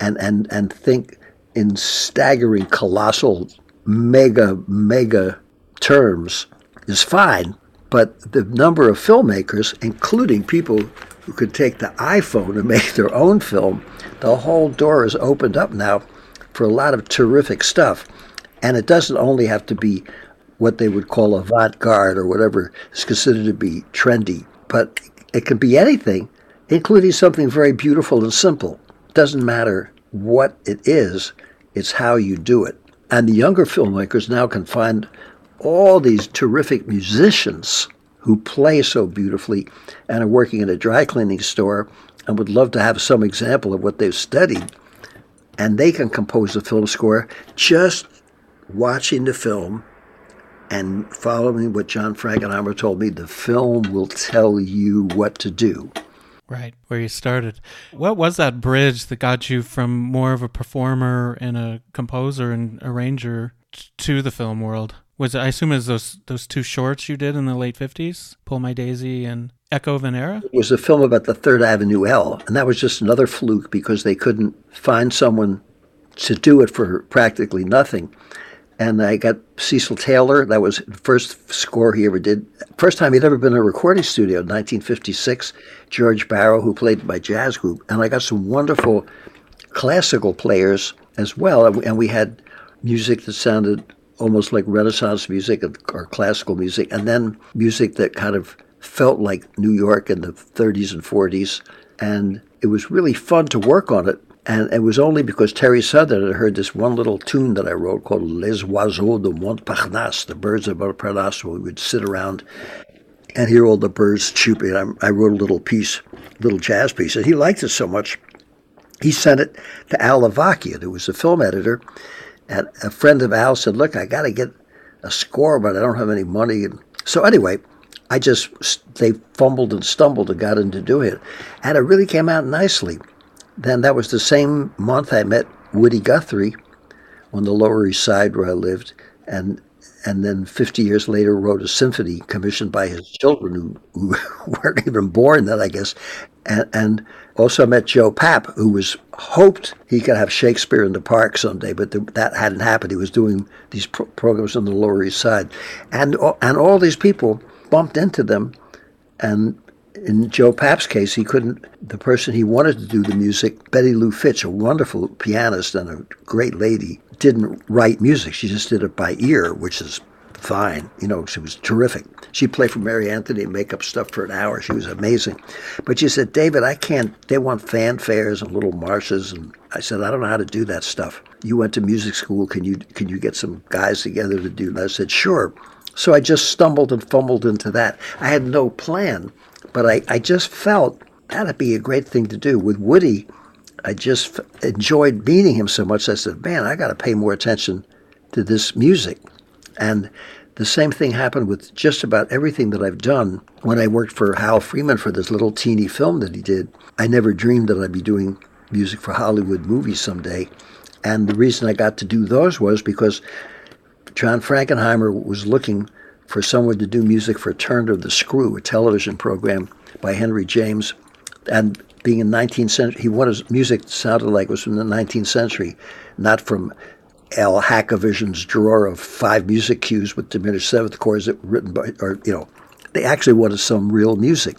Speaker 3: and, and, and think in staggering, colossal, mega, mega terms is fine. But the number of filmmakers, including people who could take the iPhone and make their own film, the whole door is opened up now for a lot of terrific stuff. And it doesn't only have to be what they would call avant garde or whatever is considered to be trendy, but it can be anything, including something very beautiful and simple. Doesn't matter what it is, it's how you do it. And the younger filmmakers now can find all these terrific musicians who play so beautifully and are working in a dry cleaning store and would love to have some example of what they've studied. And they can compose a film score just watching the film and following what John Frankenheimer told me. The film will tell you what to do.
Speaker 2: Right, where you started. What was that bridge that got you from more of a performer and a composer and arranger to the film world? Was I assume was those those two shorts you did in the late fifties, "Pull My Daisy" and "Echo of an Era"?
Speaker 3: It was a film about the Third Avenue L, and that was just another fluke because they couldn't find someone to do it for practically nothing. And I got Cecil Taylor. That was the first score he ever did. First time he'd ever been in a recording studio, in 1956. George Barrow, who played my jazz group, and I got some wonderful classical players as well. And we had music that sounded almost like Renaissance music or classical music, and then music that kind of felt like New York in the 30s and 40s. And it was really fun to work on it. And it was only because Terry Southern had heard this one little tune that I wrote called Les Oiseaux de Montparnasse, the birds of Montparnasse, where we would sit around and hear all the birds chirping. I, I wrote a little piece, little jazz piece, and he liked it so much, he sent it to Al Lavakian, who was a film editor, and a friend of Al said, "Look, I got to get a score, but I don't have any money." So anyway, I just they fumbled and stumbled and got into doing it, and it really came out nicely. Then that was the same month I met Woody Guthrie on the Lower East Side where I lived, and and then 50 years later wrote a symphony commissioned by his children who, who *laughs* weren't even born then, I guess. And, and also met Joe Papp, who was hoped he could have Shakespeare in the Park someday, but that hadn't happened. He was doing these pro- programs on the Lower East Side. And, and all these people bumped into them. And in Joe Papp's case, he couldn't, the person he wanted to do the music, Betty Lou Fitch, a wonderful pianist and a great lady, didn't write music. She just did it by ear, which is fine. You know, she was terrific. She played for Mary Anthony and make up stuff for an hour. She was amazing. But she said, David, I can't, they want fanfares and little marches. And I said, I don't know how to do that stuff. You went to music school. Can you, can you get some guys together to do that? I said, sure. So I just stumbled and fumbled into that. I had no plan, but I, I just felt that'd be a great thing to do. With Woody, I just enjoyed meeting him so much. I said, man, I got to pay more attention to this music. And the same thing happened with just about everything that I've done. When I worked for Hal Freeman for this little teeny film that he did, I never dreamed that I'd be doing music for Hollywood movies someday. And the reason I got to do those was because John Frankenheimer was looking for someone to do music for Turn of the Screw, a television program by Henry James. And being in 19th century, he wanted music sounded like it was from the 19th century, not from Al Hackavision's drawer of five music cues with diminished seventh chords that were written by, or, you know, they actually wanted some real music.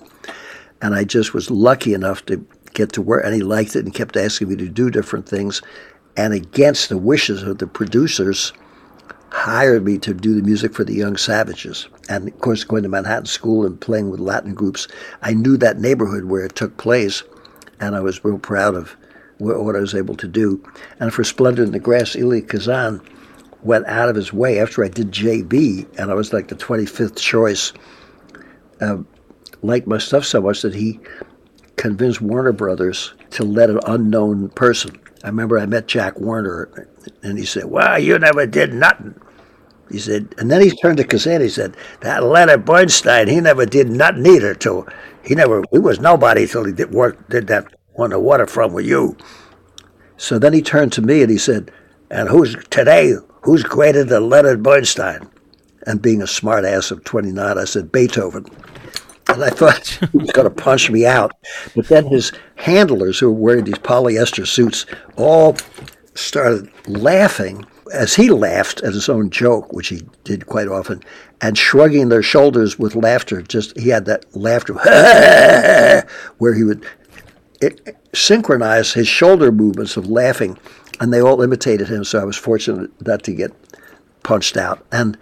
Speaker 3: And I just was lucky enough to get to work, and he liked it and kept asking me to do different things. And against the wishes of the producers, hired me to do the music for the Young Savages. And of course, going to Manhattan School and playing with Latin groups, I knew that neighborhood where it took place, and I was real proud of what I was able to do. And for Splendor in the Grass, Elia Kazan went out of his way after I did JB, and I was like the 25th choice. Uh, liked my stuff so much that he convinced Warner Brothers to let an unknown person. I remember I met Jack Warner, and he said, "Well, you never did nothing." He said, and then he turned to Kazan. He said, "That Leonard Bernstein, he never did nothing either. Till he never, he was nobody till he did work, did that on the waterfront with you." So then he turned to me and he said, "And who's today? Who's greater than Leonard Bernstein?" And being a smart ass of 29, I said Beethoven. And I thought *laughs* he was going to punch me out. But then his handlers, who were wearing these polyester suits, all started laughing as he laughed at his own joke, which he did quite often, and shrugging their shoulders with laughter. Just he had that laughter *laughs* where he would it, synchronize his shoulder movements of laughing, and they all imitated him. So I was fortunate not to get punched out, and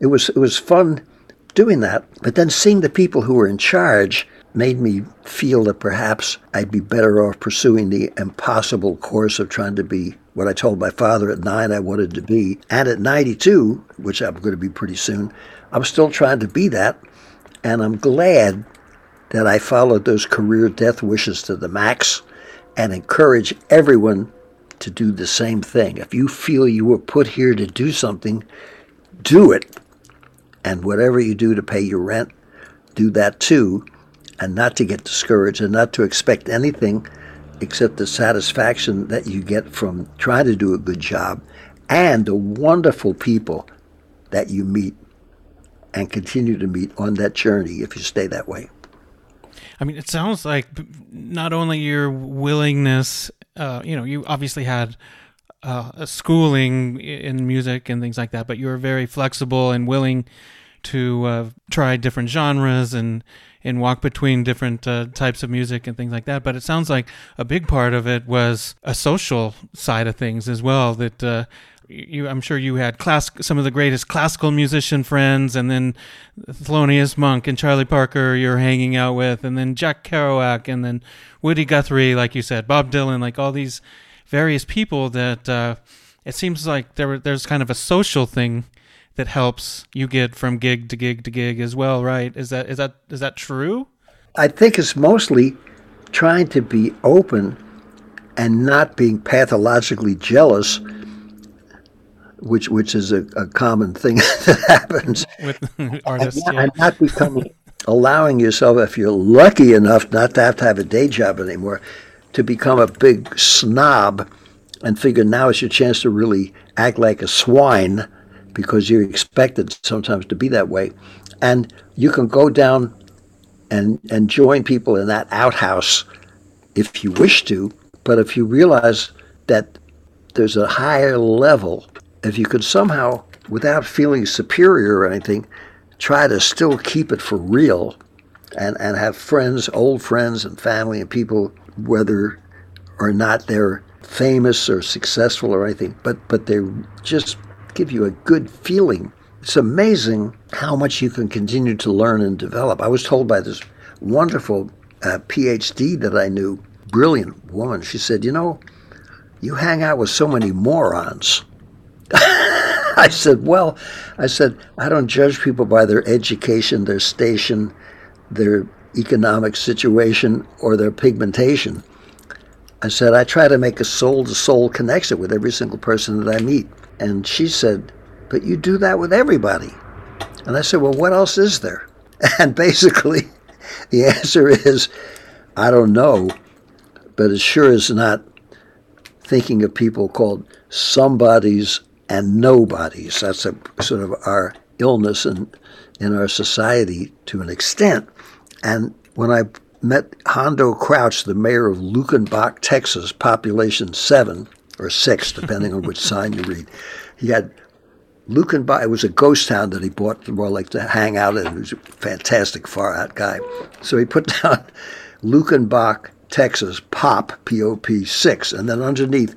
Speaker 3: it was it was fun doing that. But then seeing the people who were in charge made me feel that perhaps I'd be better off pursuing the impossible course of trying to be what I told my father at nine I wanted to be. And at 92, which I'm going to be pretty soon, I'm still trying to be that. And I'm glad that I followed those career death wishes to the max and encourage everyone to do the same thing. If you feel you were put here to do something, do it. And whatever you do to pay your rent, do that too and not to get discouraged and not to expect anything except the satisfaction that you get from trying to do a good job and the wonderful people that you meet and continue to meet on that journey if you stay that way.
Speaker 2: I mean, it sounds like not only your willingness, uh, you know, you obviously had uh, a schooling in music and things like that, but you were very flexible and willing to uh, try different genres and and walk between different uh, types of music and things like that. But it sounds like a big part of it was a social side of things as well. That uh, you, I'm sure you had class some of the greatest classical musician friends, and then Thelonious Monk and Charlie Parker you're hanging out with, and then Jack Kerouac, and then Woody Guthrie, like you said, Bob Dylan, like all these various people that uh, it seems like there there's kind of a social thing that helps you get from gig to gig to gig as well, right? Is that is that is that true?
Speaker 3: I think it's mostly trying to be open and not being pathologically jealous, which which is a, a common thing *laughs* that happens
Speaker 2: with *laughs* artists.
Speaker 3: and,
Speaker 2: yeah.
Speaker 3: and not *laughs* becoming allowing yourself, if you're lucky enough not to have to have a day job anymore, to become a big snob and figure now is your chance to really act like a swine because you're expected sometimes to be that way. And you can go down and, and join people in that outhouse if you wish to. But if you realize that there's a higher level, if you could somehow, without feeling superior or anything, try to still keep it for real and, and have friends, old friends and family and people, whether or not they're famous or successful or anything, but, but they just give you a good feeling. It's amazing how much you can continue to learn and develop. I was told by this wonderful uh, PhD that I knew, brilliant woman, she said, You know, you hang out with so many morons. I said, Well, I said, I don't judge people by their education, their station, their economic situation, or their pigmentation. I said, I try to make a soul to soul connection with every single person that I meet. And she said, But you do that with everybody. And I said, Well, what else is there? *laughs* And basically, the answer is, I don't know, but it sure is not thinking of people called somebodies and nobodies. That's a sort of our illness in, in our society to an extent. And when I met Hondo Crouch, the mayor of Luckenbach, Texas, population seven, or six, *laughs* depending on which sign you read. He had Luckenbach. It was a ghost town that he bought more like to hang out in. He was a fantastic, far out guy. So he put *laughs* down Luckenbach, Texas, POP, P O P 6. And then underneath,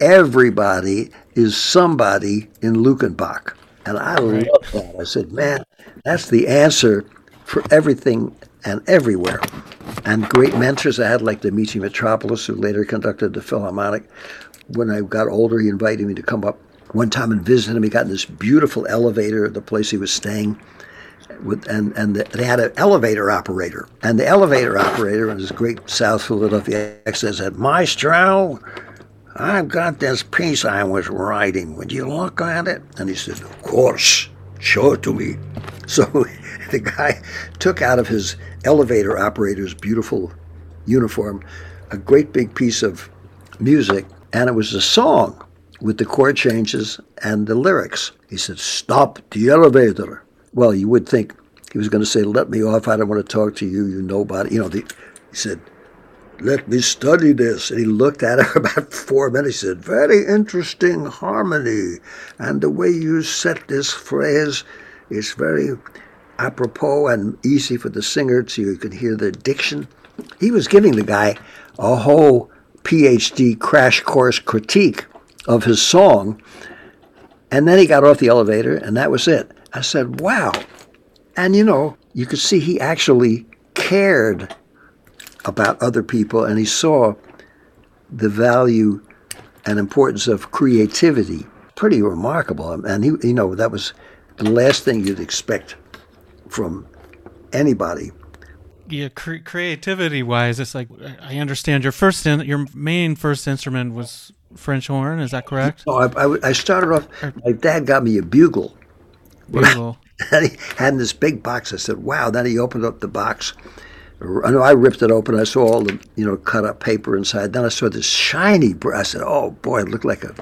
Speaker 3: everybody is somebody in Luckenbach. And I love that. I said, man, that's the answer for everything and everywhere. And great mentors I had, like Dimitri Mitropoulos, who later conducted the Philharmonic, when I got older, he invited me to come up one time and visit him. He got in this beautiful elevator at the place he was staying. With, and and the, they had an elevator operator, and the elevator operator, in his great South Philadelphia accent, said, "Maestro, I've got this piece I was writing. Would you look at it? And he said, Of course. Show it to me. *laughs* So *laughs* the guy took out of his elevator operator's beautiful uniform a great big piece of music, and it was a song with the chord changes and the lyrics. He said, Stop the elevator. Well, you would think he was going to say, Let me off. I don't want to talk to you. You nobody. You know, the, he said, Let me study this. And he looked at it *laughs* about four minutes. He said, Very interesting harmony. And the way you set this phrase is very apropos and easy for the singer so you can hear the diction. He was giving the guy a whole PhD crash course critique of his song. And then he got off the elevator, and that was it. I said, wow. And you know, you could see he actually cared about other people and he saw the value and importance of creativity. Pretty remarkable. Um, and he, you know, that was the last thing you'd expect from anybody.
Speaker 2: Yeah, cre- creativity wise, it's like I understand your first in, your main first instrument was French horn. Is that correct?
Speaker 3: No, I, I, I started off. My dad got me a bugle.
Speaker 2: Bugle. *laughs*
Speaker 3: and he had in this big box. I said, "Wow!" Then he opened up the box. I know I ripped it open. I saw all the you know cut up paper inside. Then I saw this shiny. I said, "Oh boy, it looked like a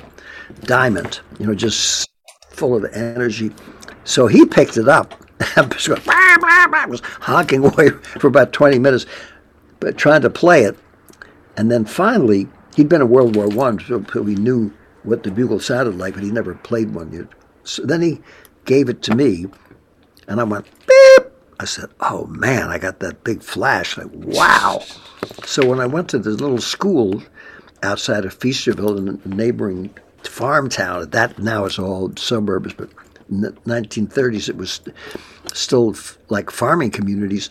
Speaker 3: diamond." You know, just full of energy. So he picked it up *laughs* and was honking *laughs* away for about 20 minutes, but trying to play it. And then finally, he'd been in World War One, so he knew what the bugle sounded like, but he never played one yet. So then he gave it to me, and I went beep. I said, "Oh man, I got that big flash! Like wow!" So when I went to this little school outside of Feasterville in a neighboring farm town, that now is all suburbs, but in the 1930s it was still like farming communities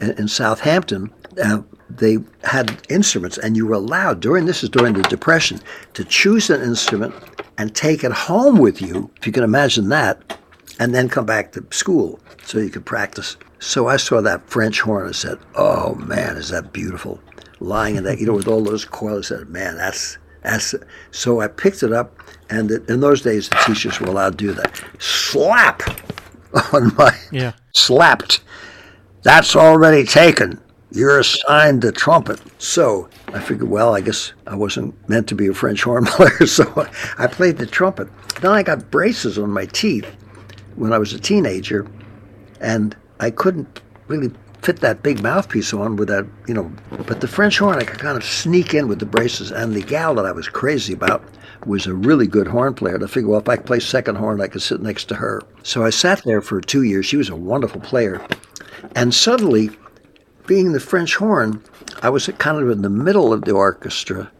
Speaker 3: in, in Southampton. Uh, they had instruments, and you were allowed during this is during the Depression to choose an instrument and take it home with you, if you can imagine that, and then come back to school so you could practice. So I saw that French horn and said, "Oh man, is that beautiful!" Lying in that, you know, with all those coils. I said, "Man, that's that's." So I picked it up, and it, in those days the teachers were allowed to do that. Slap *laughs* on my
Speaker 2: Yeah.
Speaker 3: slapped. That's already taken. You're assigned the trumpet. So I figured, well, I guess I wasn't meant to be a French horn *laughs* player, so I played the trumpet. Then I got braces on my teeth when I was a teenager, and I couldn't really fit that big mouthpiece on with that, you know. But the French horn, I could kind of sneak in with the braces. And the gal that I was crazy about was a really good horn player. And I figured, well, if I could play second horn, I could sit next to her. So I sat there for two years. She was a wonderful player. And suddenly, being the French horn, I was kind of in the middle of the orchestra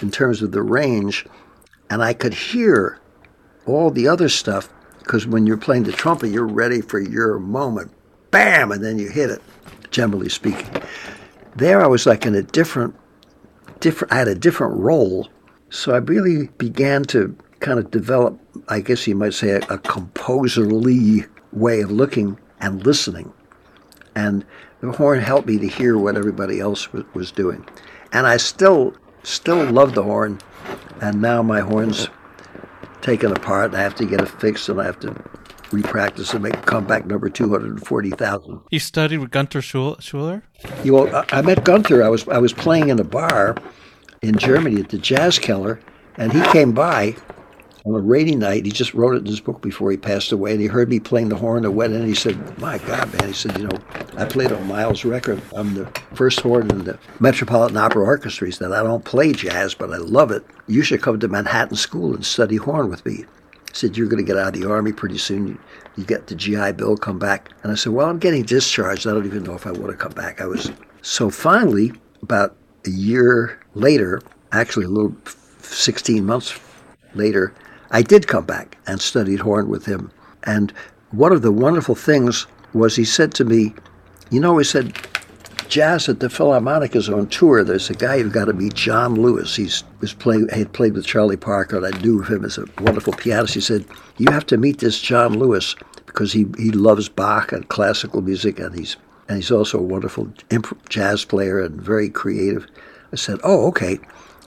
Speaker 3: in terms of the range, and I could hear all the other stuff because when you're playing the trumpet, you're ready for your moment. Bam! And then you hit it, generally speaking. There I was like in a different, different, I had a different role. So I really began to kind of develop, I guess you might say, a, a composerly way of looking and listening. And the horn helped me to hear what everybody else was, was doing. And I still, still love the horn. And now my horn's taken apart. I have to get it fixed, and I have to repractice and make comeback number hundred and forty thousand.
Speaker 2: You studied with Gunther Schuller?
Speaker 3: You know, I- I met Gunther. I was I was playing in a bar in Germany at the Jazz Keller, and he came by on a rainy night. He just wrote it in his book before he passed away, and he heard me playing the horn in. And he said, "My God, man!" He said, "You know, I played on Miles' record. I'm the first horn in the Metropolitan Opera Orchestra." He said, "I don't play jazz, but I love it. You should come to Manhattan School and study horn with me." He said, "You're going to get out of the army pretty soon. You, you get the GI Bill, come back." And I said, "Well, I'm getting discharged. I don't even know if I want to come back." I was so finally about a year later, actually a little 16 months later, I did come back and studied horn with him. And one of the wonderful things was he said to me, "You know," he said, jazz at the Philharmonic is on tour. There's a guy you've got to meet, John Lewis. He's was. He had played with Charlie Parker, and I knew of him as a wonderful pianist. He said, "You have to meet this John Lewis because he he loves Bach and classical music, and he's and he's also a wonderful jazz player and very creative." I said, "Oh, okay."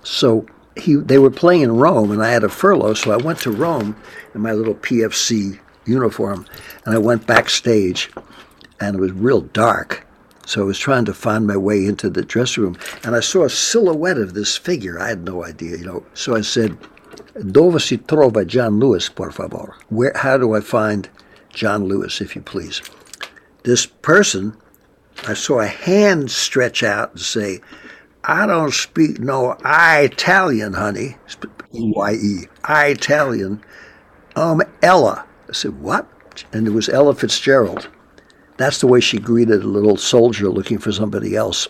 Speaker 3: So he they were playing in Rome, and I had a furlough, so I went to Rome in my little PFC uniform, and I went backstage, and it was real dark. So I was trying to find my way into the dressing room, and I saw a silhouette of this figure. I had no idea, you know. So I said, "Dove si trova John Lewis, por favor?" Where? How do I find John Lewis, if you please? This person, I saw a hand stretch out and say, "I don't speak no Italian, honey." E-Y-E, Italian. Um, Ella. I said, "What?" And it was Ella Fitzgerald. That's the way she greeted a little soldier looking for somebody else.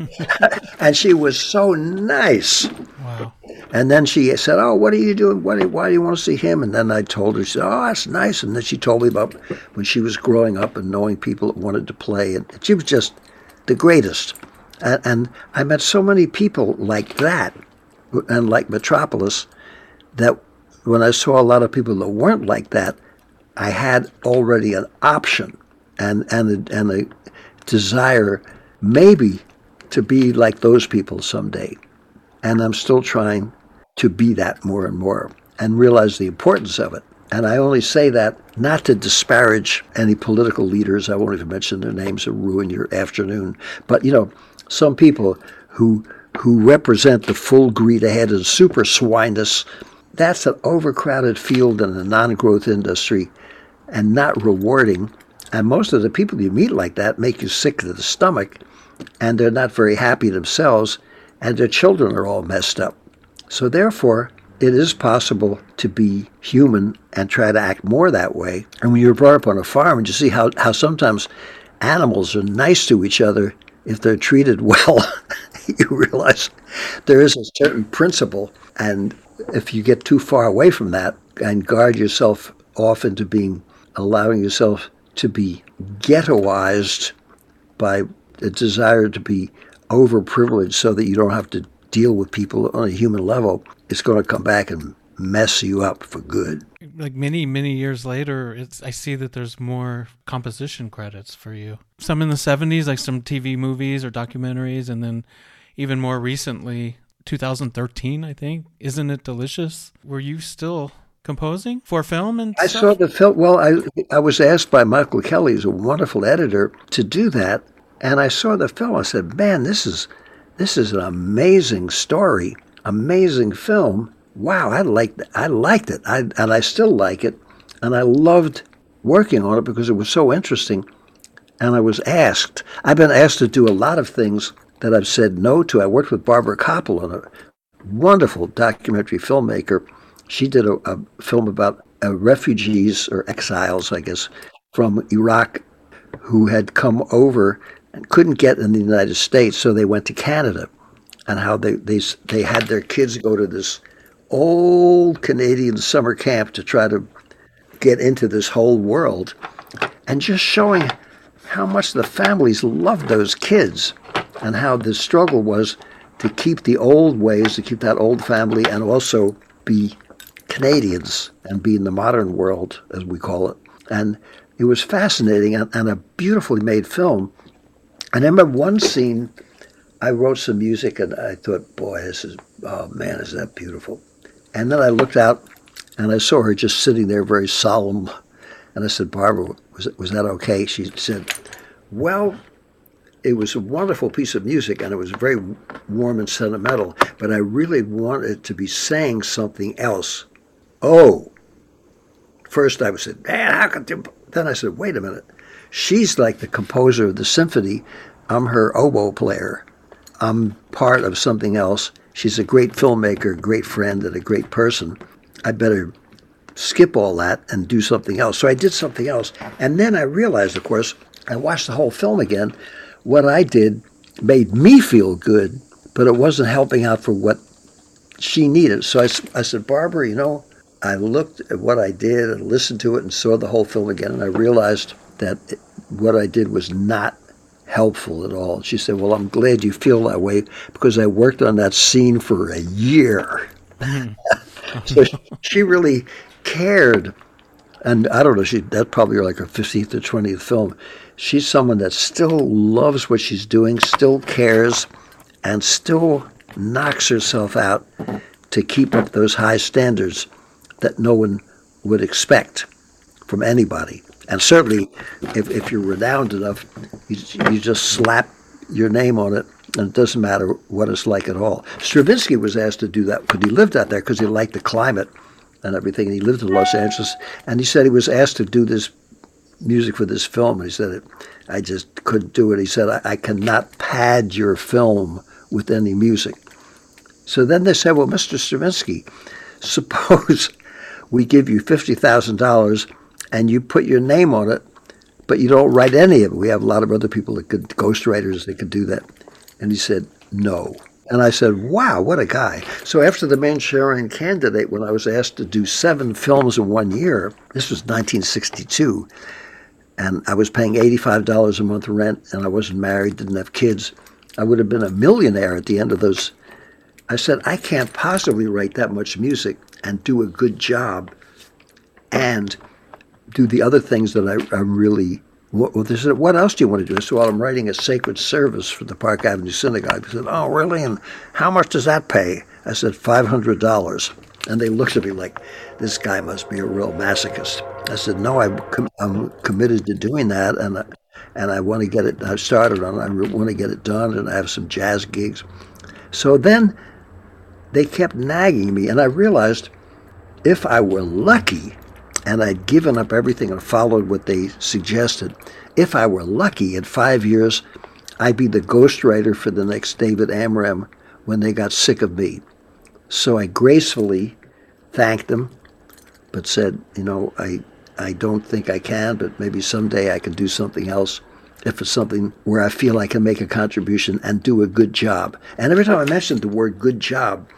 Speaker 3: *laughs* and she was so nice.
Speaker 2: Wow.
Speaker 3: And then she said, "Oh, what are you doing? What do, why do you want to see him?" And then I told her, she said, "Oh, that's nice." And then she told me about when she was growing up and knowing people that wanted to play, and she was just the greatest. And, and I met so many people like that, and like Mitropoulos, that when I saw a lot of people that weren't like that, I had already an option and and a, and a desire maybe to be like those people someday. And I'm still trying to be that more and more and realize the importance of it. And I only say that not to disparage any political leaders. I won't even mention their names or ruin your afternoon. But you know, some people who who represent the full greed ahead and super swineness, that's an overcrowded field in a non-growth industry and not rewarding. And most of the people you meet like that make you sick to the stomach, and they're not very happy themselves, and their children are all messed up. So therefore, it is possible to be human and try to act more that way. And when you're brought up on a farm and you see how, how sometimes animals are nice to each other if they're treated *laughs* well, you realize there is a certain principle. And if you get too far away from that and guard yourself off into being allowing yourself to be ghettoized by a desire to be overprivileged so that you don't have to deal with people on a human level, it's going to come back and mess you up for good.
Speaker 2: Like many, many years later, it's I see that there's more composition credits for you. Some in the 70s, like some TV movies or documentaries, and then even more recently, 2013, I think. Isn't it delicious? Were you still composing for film and
Speaker 3: I
Speaker 2: stuff?
Speaker 3: saw the film. Well, I I was asked by Michael Kelly, who's a wonderful editor, to do that, and I saw the film. I said, "Man, this is this is an amazing story, amazing film. Wow, I liked I liked it, I, and I still like it, and I loved working on it because it was so interesting." And I was asked. I've been asked to do a lot of things that I've said no to. I worked with Barbara Kopple a wonderful documentary filmmaker. She did a, a film about uh, refugees or exiles, I guess, from Iraq who had come over and couldn't get in the United States, so they went to Canada, and how they they they had their kids go to this old Canadian summer camp to try to get into this whole world, and just showing how much the families loved those kids, and how the struggle was to keep the old ways, to keep that old family, and also be Canadians and be in the modern world, as we call it. And it was fascinating and, and a beautifully made film. And I remember one scene, I wrote some music and I thought, boy, this is, oh man, is that beautiful. And then I looked out and I saw her just sitting there very solemn. And I said, Barbara, was, was that okay? She said, well, it was a wonderful piece of music and it was very warm and sentimental, but I really wanted to be saying something else. Oh, first I said, man, how could you? Then I said, wait a minute. She's like the composer of the symphony. I'm her oboe player. I'm part of something else. She's a great filmmaker, great friend, and a great person. I better skip all that and do something else. So I did something else. And then I realized, of course, I watched the whole film again. What I did made me feel good, but it wasn't helping out for what she needed. So I, I said, Barbara, you know, I looked at what I did and listened to it and saw the whole film again, and I realized that it, what I did was not helpful at all. She said, Well, I'm glad you feel that way because I worked on that scene for a year. *laughs* so she really cared. And I don't know, she that probably like her 15th or 20th film. She's someone that still loves what she's doing, still cares, and still knocks herself out to keep up those high standards that no one would expect from anybody. And certainly, if, if you're renowned enough, you, you just slap your name on it, and it doesn't matter what it's like at all. Stravinsky was asked to do that because he lived out there because he liked the climate and everything, and he lived in Los Angeles. And he said he was asked to do this music for this film, and he said, I just couldn't do it. He said, I, I cannot pad your film with any music. So then they said, well, Mr. Stravinsky, suppose *laughs* we give you $50,000 and you put your name on it, but you don't write any of it. We have a lot of other people that could, ghostwriters that could do that. And he said, no. And I said, wow, what a guy. So after The Manchurian Candidate, when I was asked to do seven films in one year, this was 1962, and I was paying $85 a month rent, and I wasn't married, didn't have kids, I would have been a millionaire at the end of those. I said, I can't possibly write that much music and do a good job and do the other things that I, I really. What, they said, what else do you want to do? I said, well, I'm writing a sacred service for the Park Avenue Synagogue. They said, oh, really? And how much does that pay? I said, $500. And they looked at me like, this guy must be a real masochist. I said, no, I'm, com- I'm committed to doing that, and and I want to get it. I started on. it. I want to get it done, and I have some jazz gigs. So then they kept nagging me, and I realized if I were lucky, and I'd given up everything and followed what they suggested, if I were lucky, in five years, I'd be the ghostwriter for the next David Amram when they got sick of me. So I gracefully thanked them, but said, you know, I, I don't think I can, but maybe someday I can do something else if it's something where I feel I can make a contribution and do a good job. And every time I mentioned the word good job,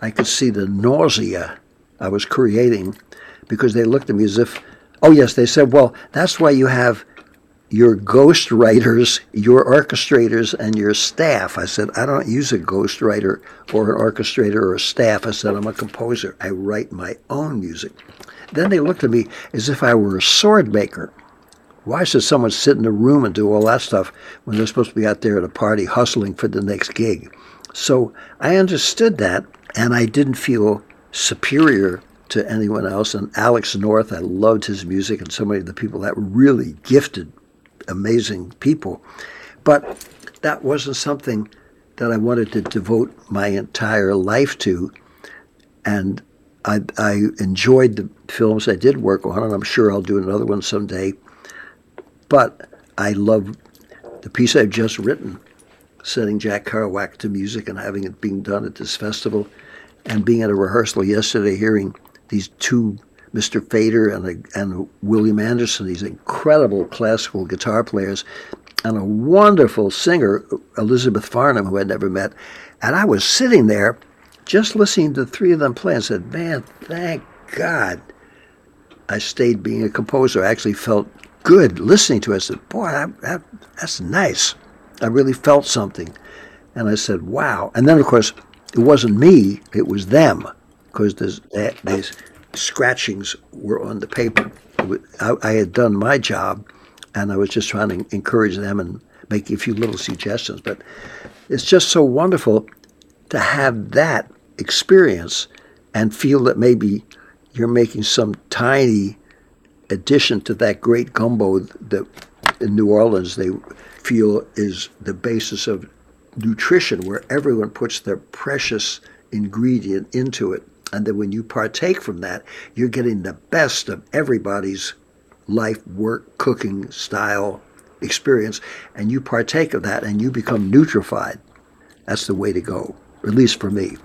Speaker 3: I could see the nausea I was creating because they looked at me as if, oh, yes, they said, well, that's why you have your ghost writers, your orchestrators, and your staff. I said, I don't use a ghost writer or an orchestrator or a staff. I said, I'm a composer. I write my own music. Then they looked at me as if I were a sword maker. Why should someone sit in a room and do all that stuff when they're supposed to be out there at a party hustling for the next gig? So I understood that, and I didn't feel superior to anyone else. And Alex North, I loved his music, and so many of the people that were really gifted, amazing people. But that wasn't something that I wanted to devote my entire life to. And I, I enjoyed the films I did work on, and I'm sure I'll do another one someday. But I love the piece I've just written, setting Jack Kerouac to music and having it being done at this festival, and being at a rehearsal yesterday, hearing these two, Mr. Fader and, and William Anderson, these incredible classical guitar players, and a wonderful singer, Elizabeth Farnum, who I'd never met. And I was sitting there just listening to the three of them play and said, man, thank God I stayed being a composer. I actually felt good listening to it. I said, boy, that, that, that's nice. I really felt something. And I said, wow. And then, of course, it wasn't me, it was them, because these scratchings were on the paper. I, I had done my job, and I was just trying to encourage them and make a few little suggestions. But it's just so wonderful to have that experience and feel that maybe you're making some tiny addition to that great gumbo that in New Orleans they feel is the basis of nutrition, where everyone puts their precious ingredient into it. And then when you partake from that, you're getting the best of everybody's life, work, cooking style experience, and you partake of that and you become nutrified. That's the way to go, at least for me.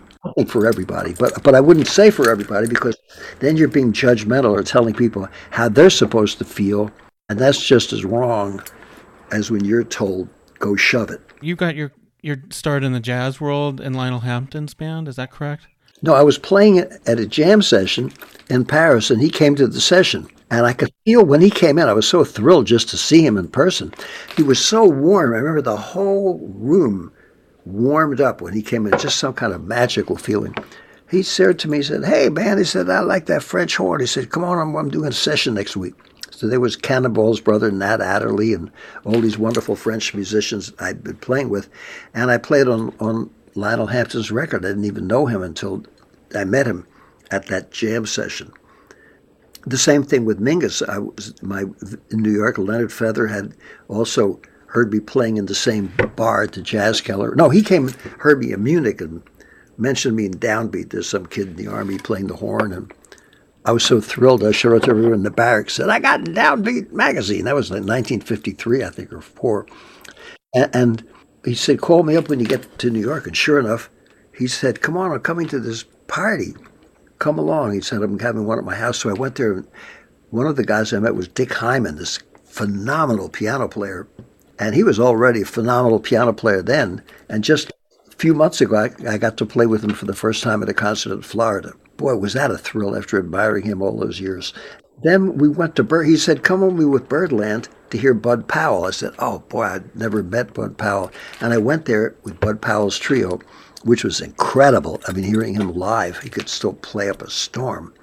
Speaker 3: For everybody, but but I wouldn't say for everybody because then you're being judgmental or telling people how they're supposed to feel, and that's just as wrong as when you're told go shove it.
Speaker 2: You got your your start in the jazz world in Lionel Hampton's band, is that correct?
Speaker 3: No, I was playing it at a jam session in Paris, and he came to the session. And I could feel when he came in, I was so thrilled just to see him in person. He was so warm. I remember the whole room warmed up when he came in, just some kind of magical feeling. He said to me, he said, Hey, man, he said, I like that French horn. He said, Come on, I'm, I'm doing a session next week. So there was Cannonball's brother, Nat Adderley, and all these wonderful French musicians I'd been playing with. And I played on, on Lionel Hampton's record. I didn't even know him until I met him at that jam session. The same thing with Mingus. I was my in New York. Leonard Feather had also heard me playing in the same bar at the Jazz Keller. No, he came heard me in Munich and mentioned me in Downbeat. There's some kid in the army playing the horn, and I was so thrilled. I showed it to everyone in the barracks. Said I got Downbeat magazine. That was like 1953, I think, or four. And, and he said, "Call me up when you get to New York." And sure enough, he said, "Come on, I'm coming to this party. Come along." He said, "I'm having one at my house." So I went there. And one of the guys I met was Dick Hyman, this phenomenal piano player, and he was already a phenomenal piano player then. And just a few months ago, I, I got to play with him for the first time at a concert in Florida. Boy, was that a thrill after admiring him all those years. Then we went to Bird. He said, "Come with me with Birdland to hear Bud Powell." I said, "Oh boy, I'd never met Bud Powell," and I went there with Bud Powell's trio, which was incredible. I mean, hearing him live, he could still play up a storm,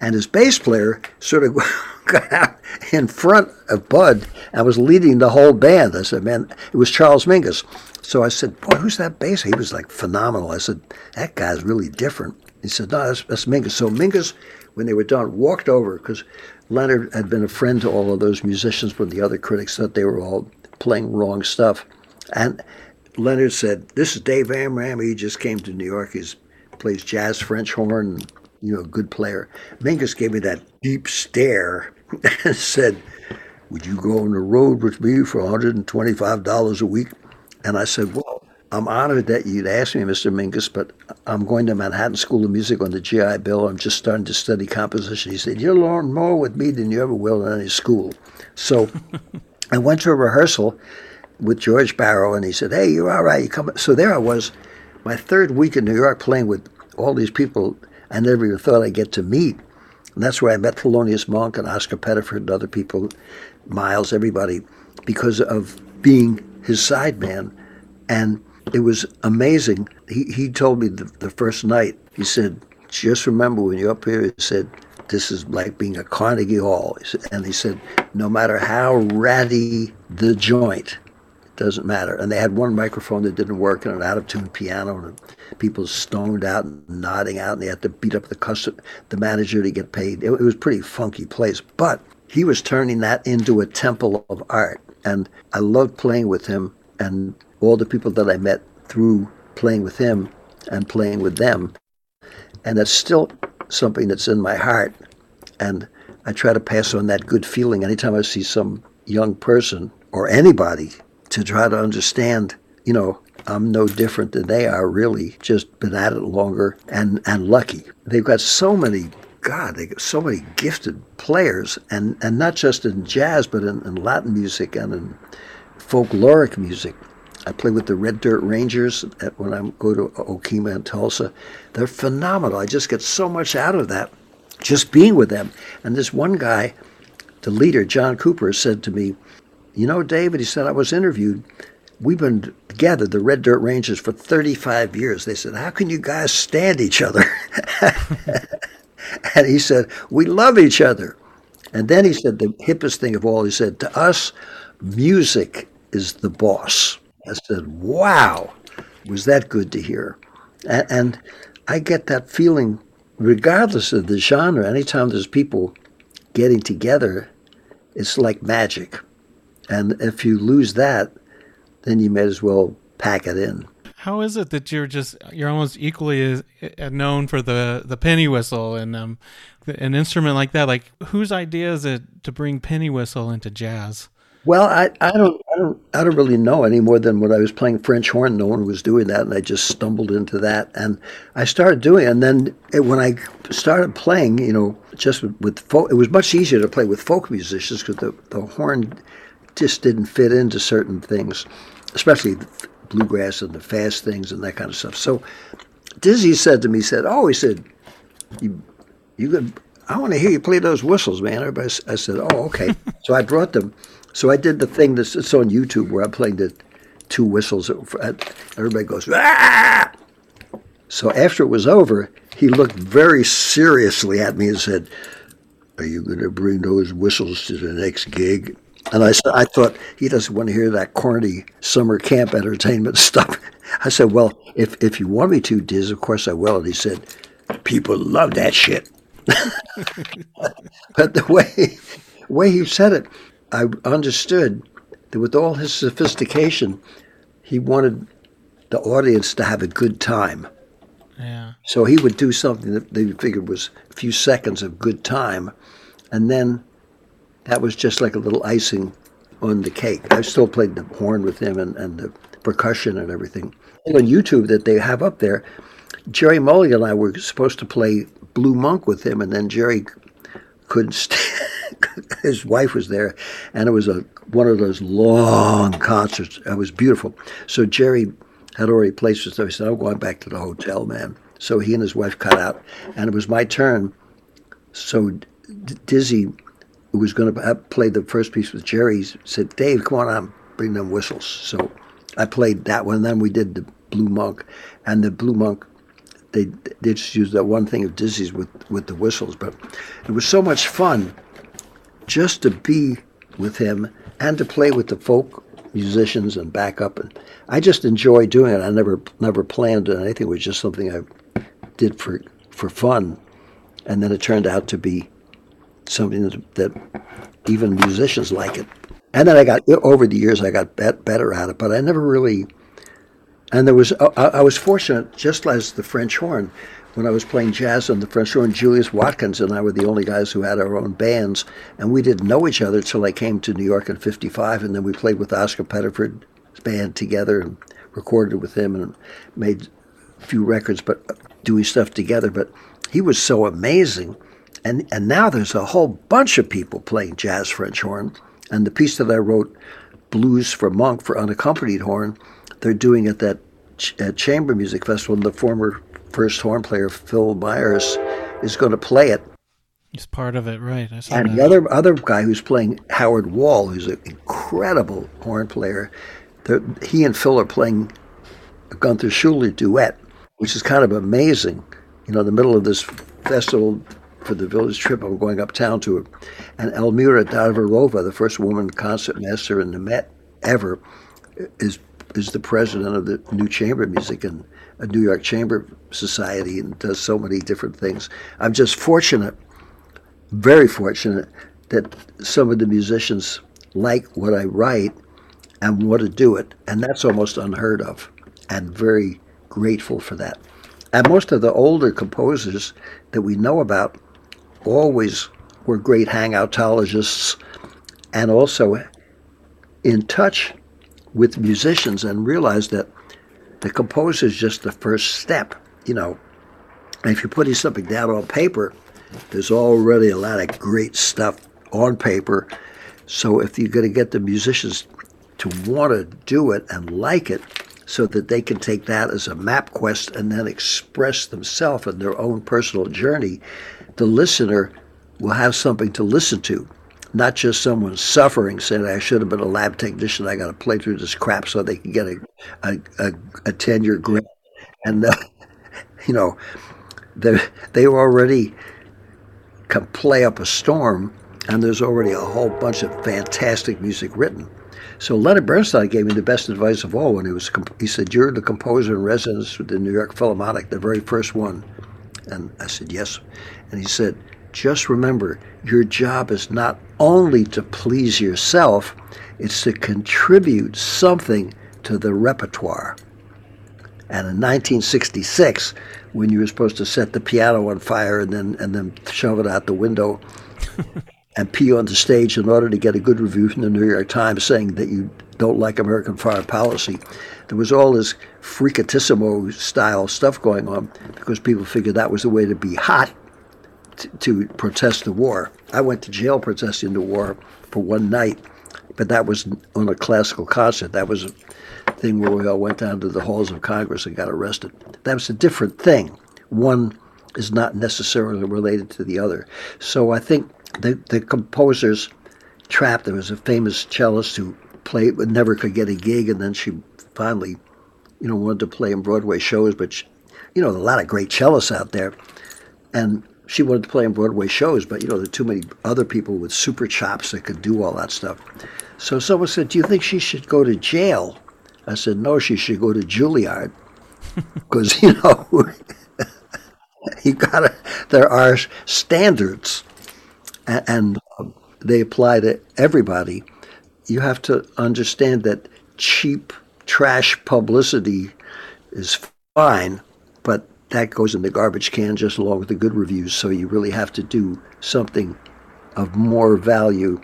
Speaker 3: and his bass player sort of *laughs* got out in front of Bud and was leading the whole band. I said, "Man, it was Charles Mingus." So I said, "Boy, who's that bass?" He was like phenomenal. I said, "That guy's really different." He said, "No, that's, that's Mingus." So Mingus when they were done, walked over because Leonard had been a friend to all of those musicians, but the other critics thought they were all playing wrong stuff. And Leonard said, "This is Dave Amram. He just came to New York. He plays jazz, French horn, you know, good player." Mingus gave me that deep stare *laughs* and said, "Would you go on the road with me for $125 a week?" And I said, "Well." I'm honored that you'd ask me, Mr. Mingus, but I'm going to Manhattan School of Music on the GI Bill. I'm just starting to study composition. He said, You'll learn more with me than you ever will in any school. So *laughs* I went to a rehearsal with George Barrow, and he said, Hey, you're all right. You come. So there I was, my third week in New York playing with all these people I never even thought I'd get to meet. And that's where I met Thelonious Monk and Oscar Pettiford and other people, Miles, everybody, because of being his sideman. And it was amazing. He, he told me the, the first night, he said, just remember when you're up here, he said, this is like being a Carnegie Hall. And he said, no matter how ratty the joint, it doesn't matter. And they had one microphone that didn't work and an out of tune piano, and people stoned out and nodding out, and they had to beat up the custom, the manager to get paid. It, it was a pretty funky place. But he was turning that into a temple of art. And I loved playing with him. And all the people that I met through playing with him and playing with them. And that's still something that's in my heart. And I try to pass on that good feeling anytime I see some young person or anybody to try to understand, you know, I'm no different than they are, really, just been at it longer and, and lucky. They've got so many, God, they got so many gifted players, and, and not just in jazz, but in, in Latin music and in folkloric music. I play with the Red Dirt Rangers at, when I go to Okemah and Tulsa. They're phenomenal. I just get so much out of that, just being with them. And this one guy, the leader, John Cooper, said to me, You know, David, he said, I was interviewed. We've been together, the Red Dirt Rangers, for 35 years. They said, How can you guys stand each other? *laughs* and he said, We love each other. And then he said, the hippest thing of all, he said, To us, music is the boss. I said, wow, was that good to hear? And, and I get that feeling, regardless of the genre, anytime there's people getting together, it's like magic. And if you lose that, then you may as well pack it in.
Speaker 2: How is it that you're just you're almost equally as known for the the penny whistle and um, an instrument like that? Like whose idea is it to bring penny whistle into jazz?
Speaker 3: Well, I, I don't I don't I don't really know any more than when I was playing French horn. No one was doing that, and I just stumbled into that, and I started doing. it. And then it, when I started playing, you know, just with, with folk, it was much easier to play with folk musicians because the the horn just didn't fit into certain things, especially bluegrass and the fast things and that kind of stuff. So Dizzy said to me, said, "Oh, he said, you you could." I want to hear you play those whistles, man. Everybody, I said, "Oh, okay." *laughs* so I brought them. So I did the thing that's it's on YouTube where I'm playing the two whistles. Everybody goes, ah! So after it was over, he looked very seriously at me and said, Are you going to bring those whistles to the next gig? And I I thought he doesn't want to hear that corny summer camp entertainment *laughs* stuff. I said, well, if, if you want me to, Diz, of course I will. And he said, people love that shit. *laughs* but the way, way he said it, I understood that with all his sophistication, he wanted the audience to have a good time.
Speaker 2: Yeah.
Speaker 3: So he would do something that they figured was a few seconds of good time, and then that was just like a little icing on the cake. I still played the horn with him and, and the percussion and everything. And on YouTube that they have up there, Gerry Mulligan and I were supposed to play Blue Monk with him, and then Gerry couldn't stand. *laughs* His wife was there, and it was a one of those long concerts. It was beautiful. So Gerry had already placed us there. He said, "I'm going back to the hotel, man." So he and his wife cut out, and it was my turn. So D- Dizzy, who was going to play the first piece with Gerry, said, "Dave, come on out, bring them whistles." So I played that one. And then we did the Blue Monk, and the Blue Monk they they just used that one thing of Dizzy's with with the whistles, but it was so much fun just to be with him and to play with the folk musicians and back up and I just enjoy doing it. I never never planned anything. It was just something I did for for fun, and then it turned out to be something that, that even musicians like it. And then I got over the years I got bet, better at it, but I never really and there was, uh, I, I was fortunate, just as the French horn, when I was playing jazz on the French horn, Julius Watkins and I were the only guys who had our own bands, and we didn't know each other until I came to New York in '55, and then we played with Oscar Pettiford's band together and recorded with him and made a few records, but uh, doing stuff together. But he was so amazing, and and now there's a whole bunch of people playing jazz French horn, and the piece that I wrote, Blues for Monk for unaccompanied horn they're doing at that ch- at Chamber Music Festival. And the former first horn player Phil Myers is going to play it.
Speaker 2: He's part of it, right?
Speaker 3: and
Speaker 2: that.
Speaker 3: the other other guy who's playing Howard Wall, who's an incredible horn player. He and Phil are playing a Gunther Schuller duet, which is kind of amazing. You know, in the middle of this festival for the village trip, I'm going uptown to it. And Elmira Darvarova, the first woman concertmaster in the Met ever, is is the president of the New Chamber Music and a New York Chamber Society and does so many different things. I'm just fortunate, very fortunate, that some of the musicians like what I write and want to do it. And that's almost unheard of. And very grateful for that. And most of the older composers that we know about always were great hangoutologists and also in touch with musicians and realized that the composer is just the first step. You know, if you're putting something down on paper, there's already a lot of great stuff on paper. So if you're going to get the musicians to want to do it and like it, so that they can take that as a map quest and then express themselves in their own personal journey, the listener will have something to listen to not just someone suffering saying I should have been a lab technician. I got to play through this crap so they can get a a, a, a tenure grant, and uh, *laughs* you know they they already can play up a storm, and there's already a whole bunch of fantastic music written. So Leonard Bernstein gave me the best advice of all when he was he said you're the composer in residence with the New York Philharmonic, the very first one, and I said yes, and he said just remember your job is not only to please yourself, it's to contribute something to the repertoire. And in 1966, when you were supposed to set the piano on fire and then and then shove it out the window *laughs* and pee on the stage in order to get a good review from the New York Times saying that you don't like American foreign policy, there was all this fricatissimo style stuff going on because people figured that was the way to be hot to protest the war. I went to jail protesting the war for one night, but that was on a classical concert. That was a thing where we all went down to the halls of Congress and got arrested. That was a different thing. One is not necessarily related to the other. So I think the, the composer's trap, there was a famous cellist who played but never could get a gig, and then she finally, you know, wanted to play in Broadway shows, but, she, you know, a lot of great cellists out there. And she wanted to play in Broadway shows, but you know, there are too many other people with super chops that could do all that stuff. So someone said, Do you think she should go to jail? I said, No, she should go to Juilliard. *laughs* Because, you know, *laughs* you gotta, there are standards and, and they apply to everybody. You have to understand that cheap trash publicity is fine, but that goes in the garbage can just along with the good reviews. So you really have to do something of more value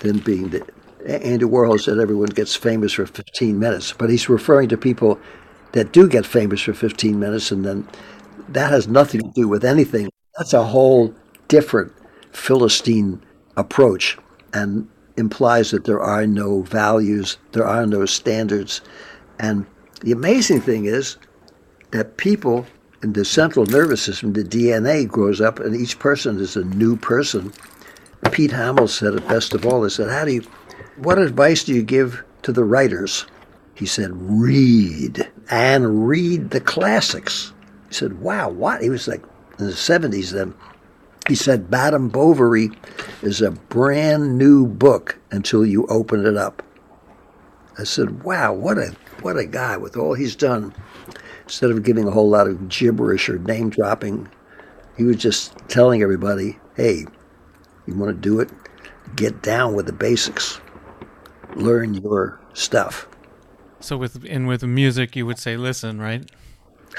Speaker 3: than being the. Andy Warhol said everyone gets famous for 15 minutes, but he's referring to people that do get famous for 15 minutes, and then that has nothing to do with anything. That's a whole different Philistine approach and implies that there are no values, there are no standards. And the amazing thing is that people in the central nervous system, the DNA grows up, and each person is a new person. Pete Hamill said it best of all. He said, "How do you? What advice do you give to the writers?" He said, "Read and read the classics." He said, "Wow, what?" He was like in the '70s then. He said, Madame Bovary is a brand new book until you open it up. I said, wow, what a what a guy with all he's done. Instead of giving a whole lot of gibberish or name dropping, he was just telling everybody, hey, you want to do it? Get down with the basics. Learn your stuff.
Speaker 2: So with and with music, you would say listen, right?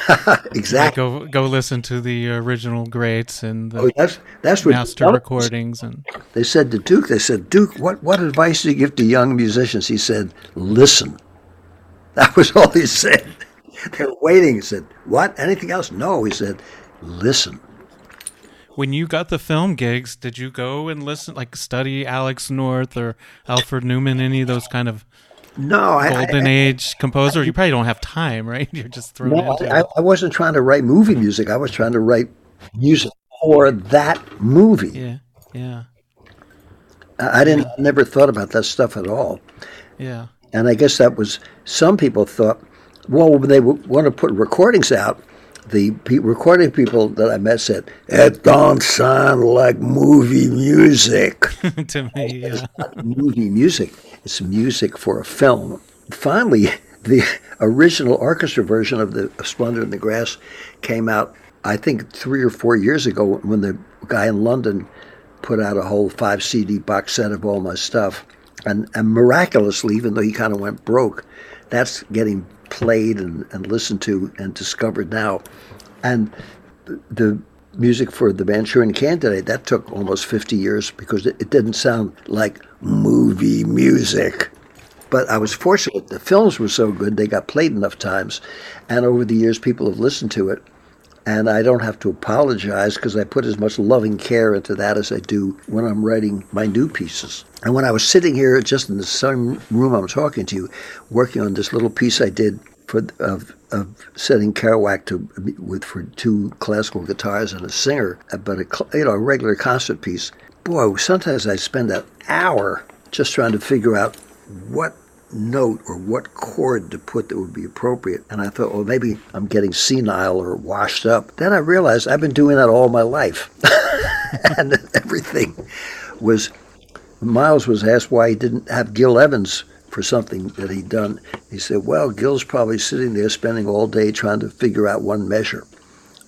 Speaker 2: *laughs*
Speaker 3: exactly.
Speaker 2: Like go go listen to the original greats and the
Speaker 3: oh, that's that's what
Speaker 2: master recordings and
Speaker 3: they said to Duke. They said, Duke, what what advice do you give to young musicians? He said, listen. That was all he said. They were waiting. He said, what? Anything else? No. He said, listen.
Speaker 2: When you got the film gigs, did you go and listen, like study Alex North or Alfred Newman, any of those kind of
Speaker 3: no, I,
Speaker 2: golden
Speaker 3: I,
Speaker 2: age composer? You probably don't have time, right? *laughs* You're just thrown
Speaker 3: no,
Speaker 2: into
Speaker 3: I. I wasn't trying to write movie music. I was trying to write music for that movie.
Speaker 2: Yeah, yeah,
Speaker 3: I I didn't, I never thought about that stuff at all.
Speaker 2: yeah.
Speaker 3: And I guess that was, some people thought, well, when they want to put recordings out, the pe- recording people that I met said, it don't sound like movie music. *laughs*
Speaker 2: to me, oh, yeah.
Speaker 3: movie music. It's music for a film. Finally, *laughs* the original orchestra version of the Splendor in the Grass came out, I think, three or four years ago when the guy in London put out a whole five CD box set of all my stuff. And, and miraculously, even though he kind of went broke, that's getting played and, and listened to and discovered now. And the, music for the Manchurian Candidate, that took almost 50 years because it, it didn't sound like movie music. But I was fortunate. The films were so good, they got played enough times. And over the years, people have listened to it. And I don't have to apologize because I put as much loving care into that as I do when I'm writing my new pieces. And when I was sitting here, just in the same room I'm talking to you, working on this little piece I did for of, of setting Kerouac to with for two classical guitars and a singer, but a you know a regular concert piece. Boy, sometimes I spend an hour just trying to figure out what note or what chord to put that would be appropriate. And I thought, well, maybe I'm getting senile or washed up. Then I realized I've been doing that all my life. *laughs* and everything was. Miles was asked why he didn't have Gil Evans for something that he'd done. He said, well, Gil's probably sitting there spending all day trying to figure out one measure.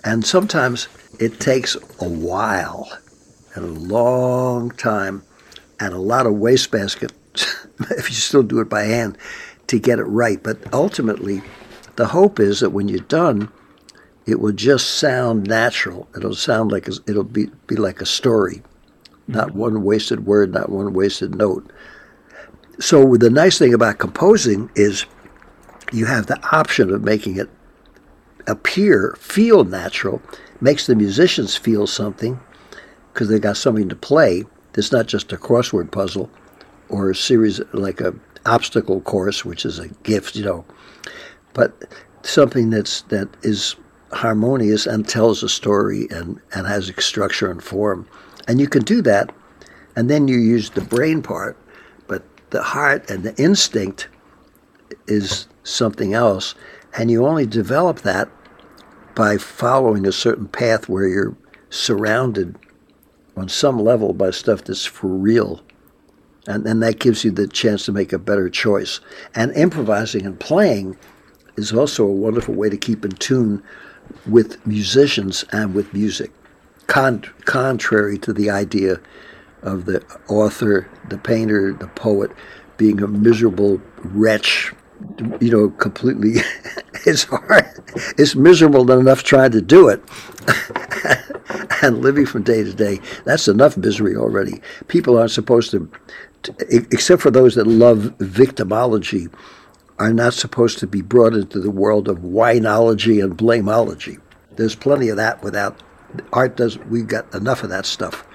Speaker 3: And sometimes it takes a while and a long time and a lot of wastebasket *laughs* if you still do it by hand to get it right. But ultimately, the hope is that when you're done, it will just sound natural. It'll sound like a, it'll be be like a story, not mm-hmm. one wasted word, not one wasted note. So the nice thing about composing is you have the option of making it appear, feel natural, makes the musicians feel something because they got something to play. It's not just a crossword puzzle or a series like a obstacle course, which is a gift, you know, but something that's that is harmonious and tells a story and, and has structure and form. And you can do that, and then you use the brain part, but the heart and the instinct is something else, and you only develop that by following a certain path where you're surrounded on some level by stuff that's for real. And, then that gives you the chance to make a better choice. And improvising and playing is also a wonderful way to keep in tune with musicians and with music, Con- contrary to the idea of the author, the painter, the poet being a miserable wretch, you know, completely. *laughs* it's hard. It's miserable enough trying to do it. *laughs* and living from day to day, that's enough misery already. People aren't supposed to, except for those that love victimology, are not supposed to be brought into the world of winology and blameology. There's plenty of that without art does we've got enough of that stuff.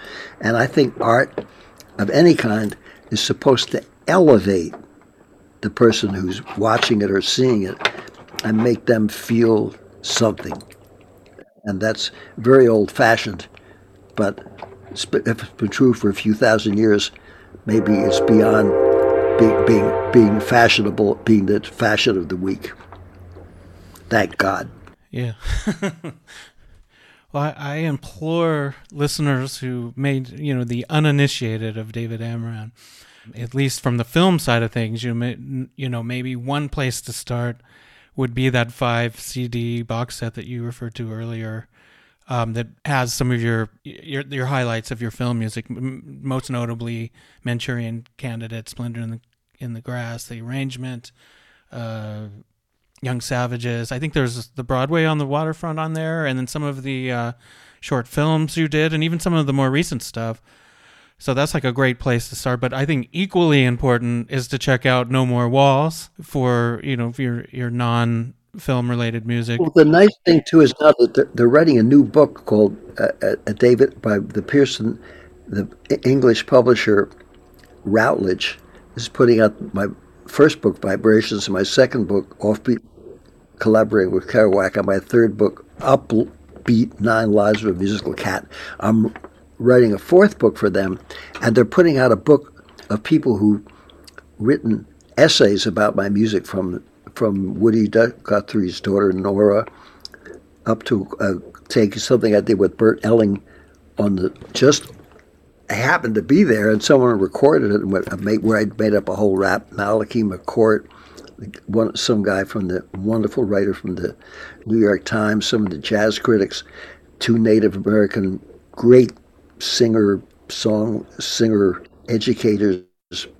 Speaker 3: And I think art of any kind is supposed to elevate the person who's watching it or seeing it and make them feel something. And that's very old fashioned, but if it's been true for a few thousand years, maybe it's beyond being, being, being fashionable, being the fashion of the week. Thank God.
Speaker 2: Yeah. *laughs* well, I, implore listeners who made, you know, the uninitiated of David Amram, at least from the film side of things, you may, you know, maybe one place to start would be that five CD box set that you referred to earlier. Um, that has some of your, your your highlights of your film music, most notably Manchurian Candidate, Splendor in the in the Grass, the arrangement, uh, Young Savages. I think there's the Broadway on the waterfront on there, and then some of the uh, short films you did, and even some of the more recent stuff. So that's like a great place to start. But I think equally important is to check out No More Walls for you know your your non film related music.
Speaker 3: Well, the nice thing too is now that they're, they're writing a new book called uh, uh, David by the Pearson, the English publisher Routledge is putting out my first book, Vibrations, and my second book, Offbeat, collaborating with Kerouac, and my third book, Upbeat Nine Lives of a Musical Cat. I'm writing a fourth book for them, and they're putting out a book of people who've written essays about my music from from Woody Guthrie's daughter Nora up to uh, taking something I did with Bert Elling on the just happened to be there, and someone recorded it, and made, where I made up a whole rap. Malachy McCourt, one, some guy from the wonderful writer from the New York Times, some of the jazz critics, two Native American great singer, song singer educators,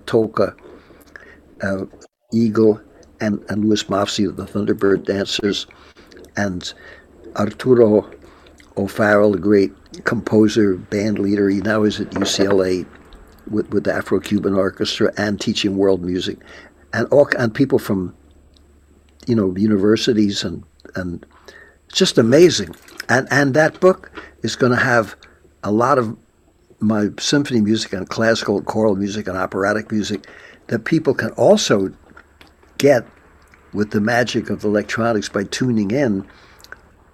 Speaker 3: Tolka, uh, Eagle, and, and Louis Mofsie of the Thunderbird Dancers, and Arturo O'Farrill, a great composer, band leader. He now is at UCLA with, with the Afro Cuban Orchestra and teaching world music, and all and people from you know universities and and just amazing. And and that book is going to have a lot of my symphony music and classical choral music and operatic music that people can also get with the magic of electronics by tuning in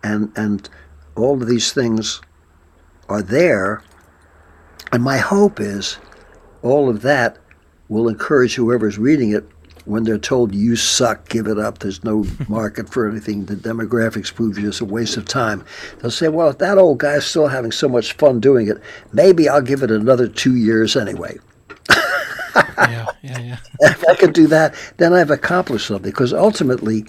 Speaker 3: and and all of these things are there. And my hope is all of that will encourage whoever's reading it when they're told you suck, give it up, there's no *laughs* market for anything, the demographics prove you it's a waste of time. They'll say, well, if that old guy's still having so much fun doing it, maybe I'll give it another two years anyway.
Speaker 2: yeah, yeah, *laughs* yeah.
Speaker 3: if I can do that, then I've accomplished something. Because ultimately,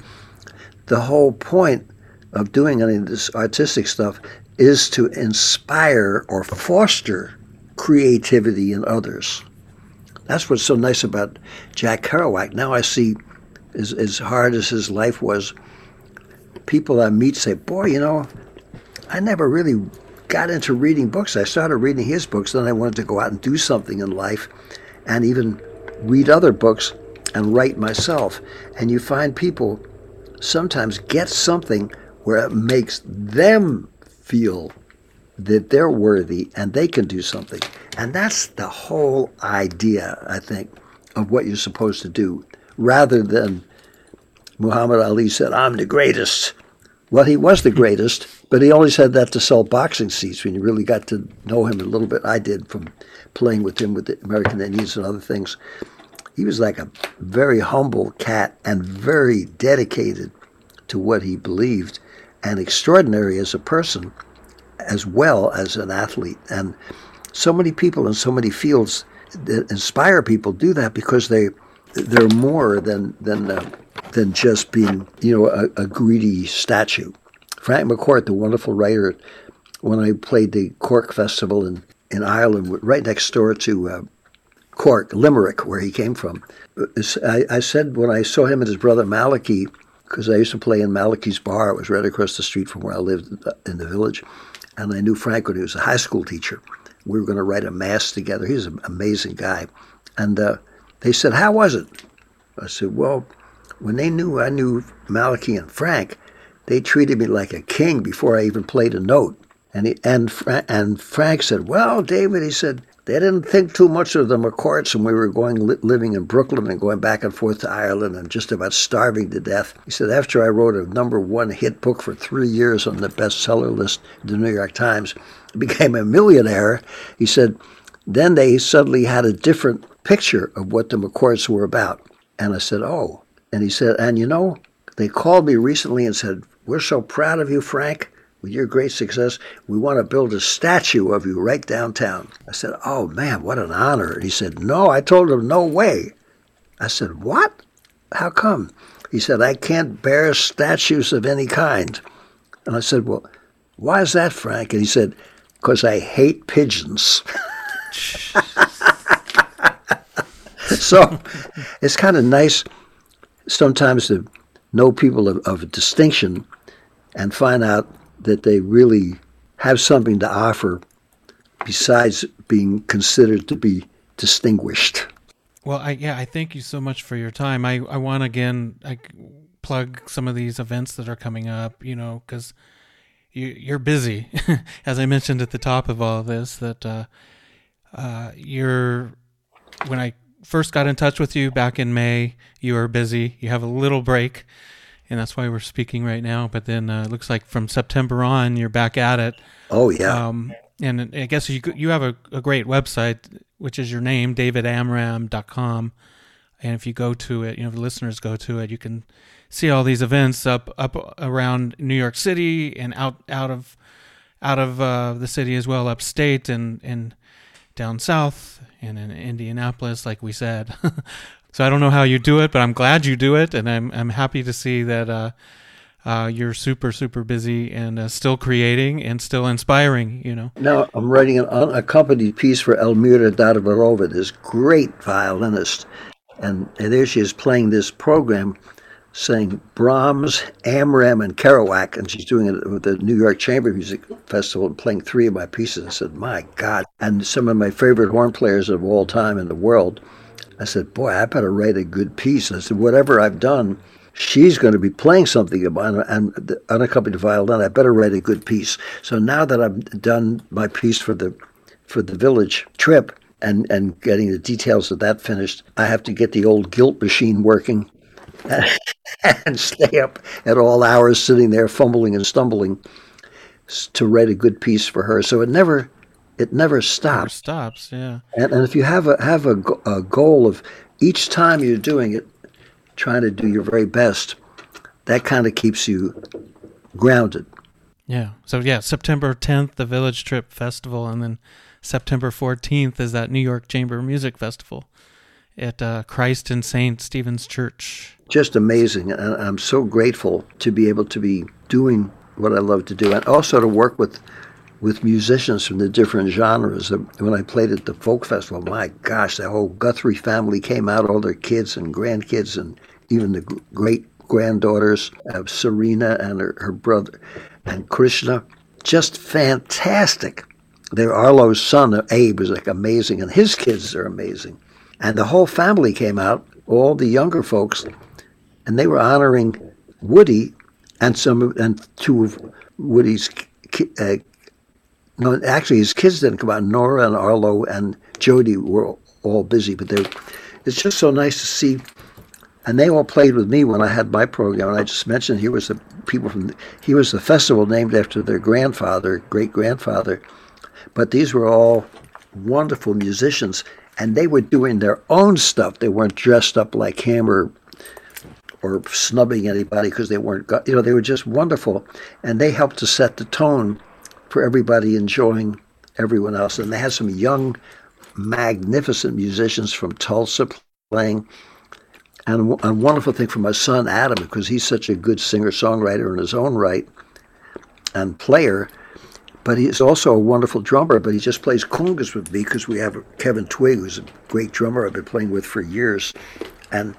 Speaker 3: the whole point of doing any of this artistic stuff is to inspire or foster creativity in others. That's what's so nice about Jack Kerouac. Now I see, as, as hard as his life was, people I meet say, Boy, you know, I never really got into reading books. I started reading his books, then I wanted to go out and do something in life and even read other books and write myself. And you find people sometimes get something where it makes them feel that they're worthy and they can do something. And that's the whole idea, I think, of what you're supposed to do, rather than Muhammad Ali said, I'm the greatest. Well, he was the greatest, but he only said that to sell boxing seats when you really got to know him a little bit. I did from playing with him with the American Indians and other things. He was like a very humble cat and very dedicated to what he believed and extraordinary as a person as well as an athlete. And so many people in so many fields that inspire people do that because they they're more than than uh, than just being you know a, a, greedy statue. Frank McCourt, the wonderful writer, when I played the Cork Festival in in Ireland, right next door to uh, Cork, Limerick, where he came from. I, I, said when I saw him and his brother Malachy, because I used to play in Malachy's bar, it was right across the street from where I lived in the village, and I knew Frank when he was a high school teacher. We were going to write a mass together. He's an amazing guy. And uh, they said, How was it? I said, Well, when they knew I knew Malachy and Frank, they treated me like a king before I even played a note. And he, and Fra- and Frank said, "Well, David," he said, "they didn't think too much of the McCourts when we were going living in Brooklyn and going back and forth to Ireland and just about starving to death." He said, "After I wrote a number one hit book for three years on the bestseller list, the New York Times, became a millionaire." He said, "Then they suddenly had a different picture of what the McCourts were about." And I said, "Oh." And he said, "And you know." They called me recently and said, We're so proud of you, Frank with your great success, we want to build a statue of you right downtown. I said, Oh man, what an honor. He said, No, I told him, No way. I said, What? How come? He said, I can't bear statues of any kind. And I said, Well, why is that, Frank? And he said, Because I hate pigeons. *laughs* so it's kind of nice sometimes to know people of, of distinction and find out that they really have something to offer besides being considered to be distinguished.
Speaker 2: Well, I yeah, I thank you so much for your time. I I want again I plug some of these events that are coming up, you know, cuz you you're busy *laughs* as I mentioned at the top of all of this that uh uh you're when I first got in touch with you back in May, you were busy. You have a little break and that's why we're speaking right now. But then uh, it looks like from September on, you're back at it.
Speaker 3: Oh yeah. Um,
Speaker 2: and I guess you you have a, a great website, which is your name, davidamram.com. And if you go to it, you know, the listeners go to it, you can see all these events up up around New York City and out out of out of uh, the city as well, upstate and and down south and in Indianapolis, like we said. *laughs* So I don't know how you do it, but I'm glad you do it, and I'm I'm happy to see that uh, uh, you're super super busy and uh, still creating and still inspiring. You know.
Speaker 3: Now I'm writing an unaccompanied piece for Elmira Darvarova, this great violinist, and, and there she is playing this program saying Brahms, Amram, and Kerouac, and she's doing it with the New York Chamber Music Festival and playing three of my pieces. I said, my God. And some of my favorite horn players of all time in the world I said, boy, I better write a good piece. I said, whatever I've done, she's going to be playing something about and the unaccompanied violin. I better write a good piece. So now that I've done my piece for the for the village trip and and getting the details of that finished, I have to get the old guilt machine working. *laughs* and stay up at all hours sitting there fumbling and stumbling to write a good piece for her. So it never it never stops. Never
Speaker 2: stops, yeah.
Speaker 3: And, and if you have a have a, a goal of each time you're doing it, trying to do your very best, that kind of keeps you grounded.
Speaker 2: Yeah. So yeah, September 10th, the Village Trip Festival, and then September 14th is that New York Chamber Music Festival at uh, Christ and Saint Stephen's Church.
Speaker 3: Just amazing, and I'm so grateful to be able to be doing what I love to do, and also to work with with musicians from the different genres. When I played at the folk festival, my gosh, the whole Guthrie family came out, all their kids and grandkids, and even the great granddaughters of Serena and her, her brother and Krishna. Just fantastic. Their Arlo's son, Abe, is like amazing, and his kids are amazing. And the whole family came out, all the younger folks, and they were honoring Woody and some and two of Woody's uh, no, actually, his kids didn't come out. Nora and Arlo and Jody were all busy, but they it's just so nice to see. And they all played with me when I had my program. And I just mentioned he was the people from the, he was the festival named after their grandfather, great grandfather. But these were all wonderful musicians, and they were doing their own stuff. They weren't dressed up like him or or snubbing anybody because they weren't. You know, they were just wonderful, and they helped to set the tone for everybody enjoying everyone else. And they had some young, magnificent musicians from Tulsa playing. And a wonderful thing for my son Adam, because he's such a good singer songwriter in his own right and player, but he's also a wonderful drummer. But he just plays congas with me because we have Kevin Twigg, who's a great drummer I've been playing with for years, and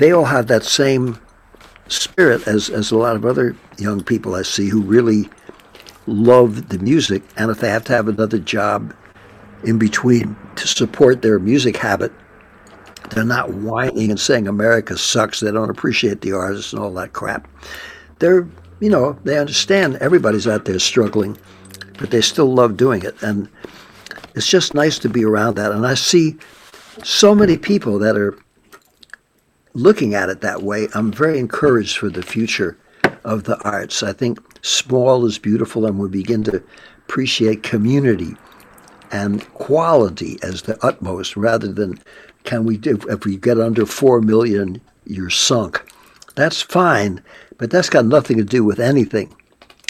Speaker 3: they all have that same spirit as as a lot of other young people I see who really love the music, and if they have to have another job in between to support their music habit, they're not whining and saying America sucks. They don't appreciate the artists and all that crap. They're, you know, they understand everybody's out there struggling, but they still love doing it. And it's just nice to be around that. And I see so many people that are looking at it that way. I'm very encouraged for the future of the arts. I think small is beautiful, and we begin to appreciate community and quality as the utmost rather than can we do if we get under 4 million you're sunk. That's fine but that's got nothing to do with anything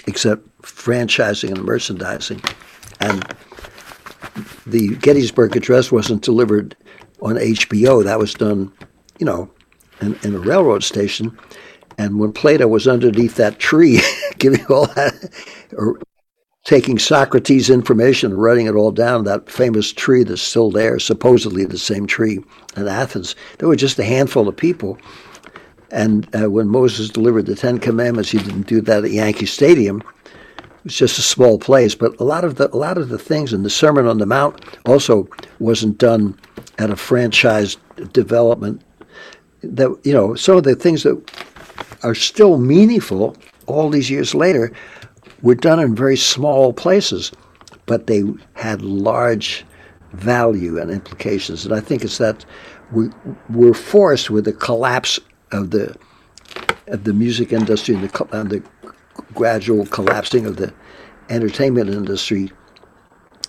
Speaker 3: except franchising and merchandising. And the Gettysburg Address wasn't delivered on HBO that was done you know in, in a railroad station. And when Plato was underneath that tree *laughs* giving all that or taking Socrates' information and writing it all down, that famous tree that's still there, supposedly the same tree in Athens. There were just a handful of people. And uh, when Moses delivered the Ten Commandments, he didn't do that at Yankee Stadium. It was just a small place. But a lot of the a lot of the things in the Sermon on the Mount also wasn't done at a franchise development. That you know, some of the things that are still meaningful all these years later were done in very small places, but they had large value and implications. And I think it's that we, we're forced with the collapse of the of the music industry and the, and the gradual collapsing of the entertainment industry.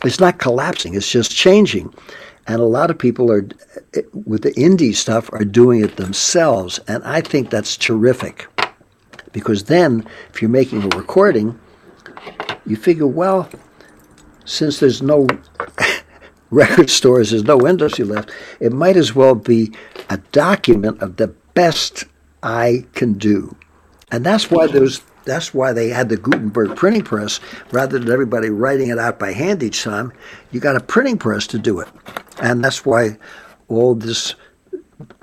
Speaker 3: It's not collapsing; it's just changing. And a lot of people are, with the indie stuff, are doing it themselves. And I think that's terrific. Because then, if you're making a recording, you figure, well, since there's no *laughs* record stores, there's no industry left, it might as well be a document of the best I can do. And that's why there's that's why they had the Gutenberg printing press rather than everybody writing it out by hand each time. You got a printing press to do it. And that's why all this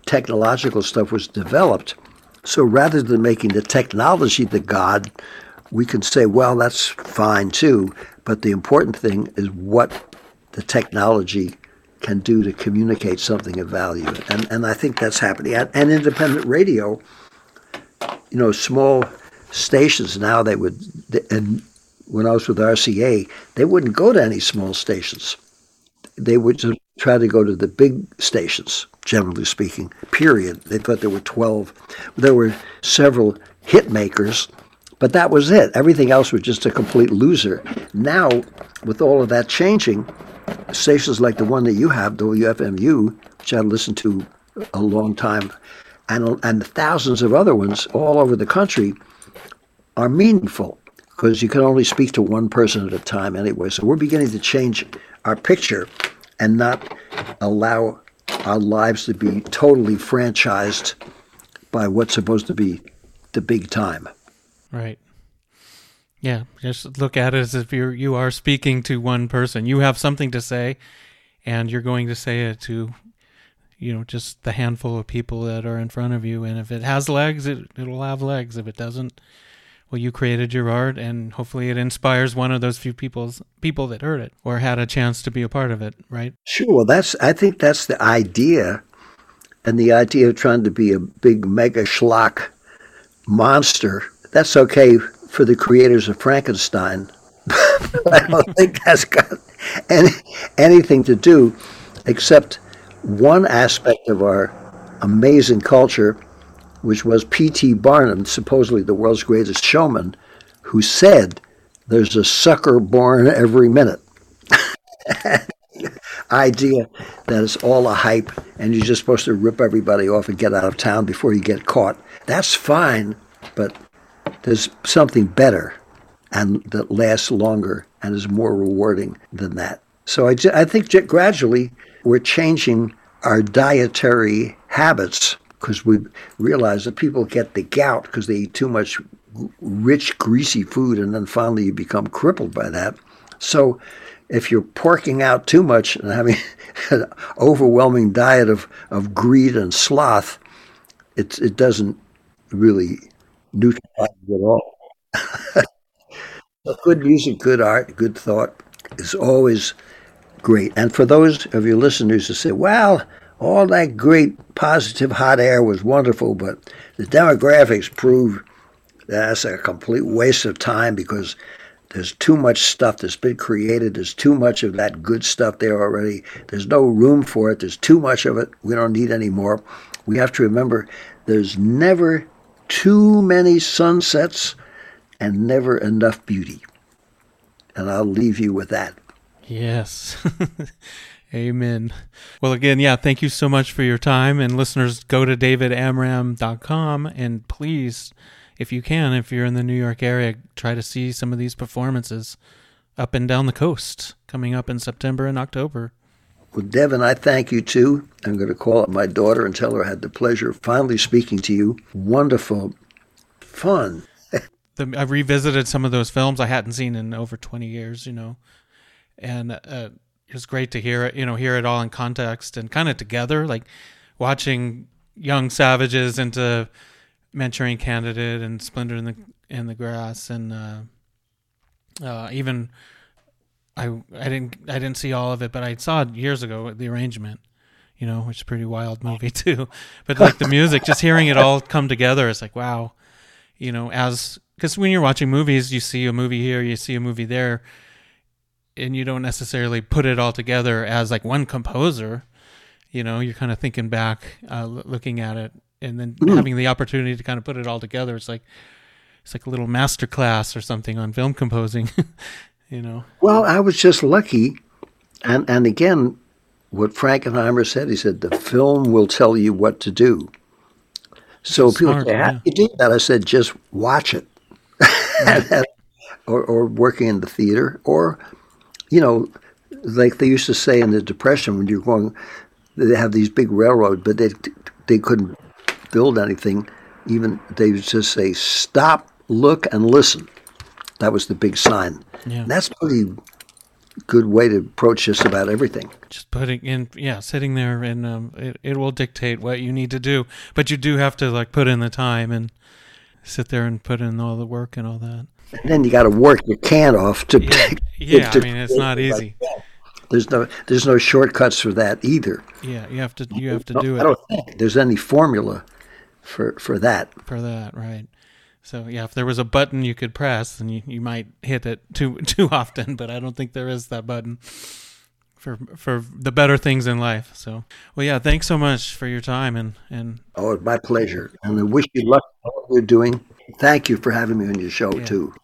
Speaker 3: technological stuff was developed. So rather than making the technology the god, we can say, well, that's fine too, but the important thing is what the technology can do to communicate something of value. And, and I think that's happening. And independent radio, you know, small stations now, they would, and when I was with RCA, they wouldn't go to any small stations. They would just try to go to the big stations, generally speaking, period. They thought there were 12. There were several hit makers but that was it. Everything else was just a complete loser. Now, with all of that changing, stations like the one that you have, the WFMU, which I listened to a long time, and and thousands of other ones all over the country, are meaningful because you can only speak to one person at a time anyway. So we're beginning to change our picture and not allow our lives to be totally franchised by what's supposed to be the big time.
Speaker 2: Right. Yeah, just look at it as if you're you are speaking to one person. You have something to say, and you're going to say it to, you know, just the handful of people that are in front of you. And if it has legs, it it'll have legs. If it doesn't, well, you created your art, and hopefully it inspires one of those few people's people that heard it or had a chance to be a part of it. Right?
Speaker 3: Sure. Well, that's I think that's the idea, and the idea of trying to be a big mega schlock monster that's okay for the creators of Frankenstein. *laughs* I don't think that's got any, anything to do except one aspect of our amazing culture, which was P.T. Barnum, supposedly the world's greatest showman, who said, There's a sucker born every minute. *laughs* idea that it's all a hype and you're just supposed to rip everybody off and get out of town before you get caught. That's fine, but there's something better. and that lasts longer and is more rewarding than that. So I, I think gradually we're changing our dietary habits because we realize that people get the gout because they eat too much rich, greasy food, and then finally you become crippled by that. So if you're porking out too much and having *laughs* an overwhelming diet of, of greed and sloth, it, it doesn't really neutralize at all. *laughs* good music, good art, good thought is always great. And for those of your listeners who say, well, all that great positive hot air was wonderful, but the demographics prove that's a complete waste of time because there's too much stuff that's been created. There's too much of that good stuff there already. There's no room for it. There's too much of it. We don't need any more. We have to remember there's never too many sunsets and never enough beauty. And I'll leave you with that.
Speaker 2: Yes. *laughs* Amen. Well, again, yeah, thank you so much for your time. And listeners, go to davidamram.com and please, if you can, if you're in the New York area, try to see some of these performances up and down the coast coming up in September and October.
Speaker 3: Well, Devin, I thank you too. I'm going to call up my daughter and tell her I had the pleasure of finally speaking to you. Wonderful, fun. *laughs*
Speaker 2: the, I revisited some of those films I hadn't seen in over 20 years, you know, and uh, it was great to hear it, you know, hear it all in context and kind of together, like watching Young Savages into Manchurian Candidate and Splendor in the in the Grass and uh, uh, even I I didn't I didn't see all of it, but I saw it years ago the arrangement, you know, which is a pretty wild movie *laughs* too. But like the music, just hearing it all come together, it's like wow, you know, as because when you're watching movies, you see a movie here, you see a movie there, and you don't necessarily put it all together as like one composer. You know, you're kind of thinking back, uh, looking at it, and then mm. having the opportunity to kind of put it all together. It's like it's like a little master class or something on film composing. *laughs* you know.
Speaker 3: Well, I was just lucky, and and again, what Frankenheimer said, he said the film will tell you what to do. So Smart, people say, "How yeah. you do that?" I said, "Just watch it." *laughs* or, or working in the theater, or you know, like they used to say in the Depression when you're going, they have these big railroads, but they they couldn't build anything. Even they would just say, "Stop, look, and listen." That was the big sign. Yeah. That's pretty good way to approach just about everything.
Speaker 2: Just putting in, yeah, sitting there, and um, it it will dictate what you need to do. But you do have to like put in the time and sit there and put in all the work and all that.
Speaker 3: And then you got to work your can off to.
Speaker 2: Yeah, yeah to, I mean it's not easy.
Speaker 3: There's no there's no shortcuts for that either.
Speaker 2: Yeah, you have to you have to do it.
Speaker 3: I don't think there's any formula for for that.
Speaker 2: For that, right? So yeah, if there was a button you could press, then you, you might hit it too *laughs* too often. But I don't think there is that button for for the better things in life. So well, yeah, thanks so much for your time and and
Speaker 3: oh, my pleasure, and I wish you luck in all you're doing. Thank you for having me on your show yeah. too.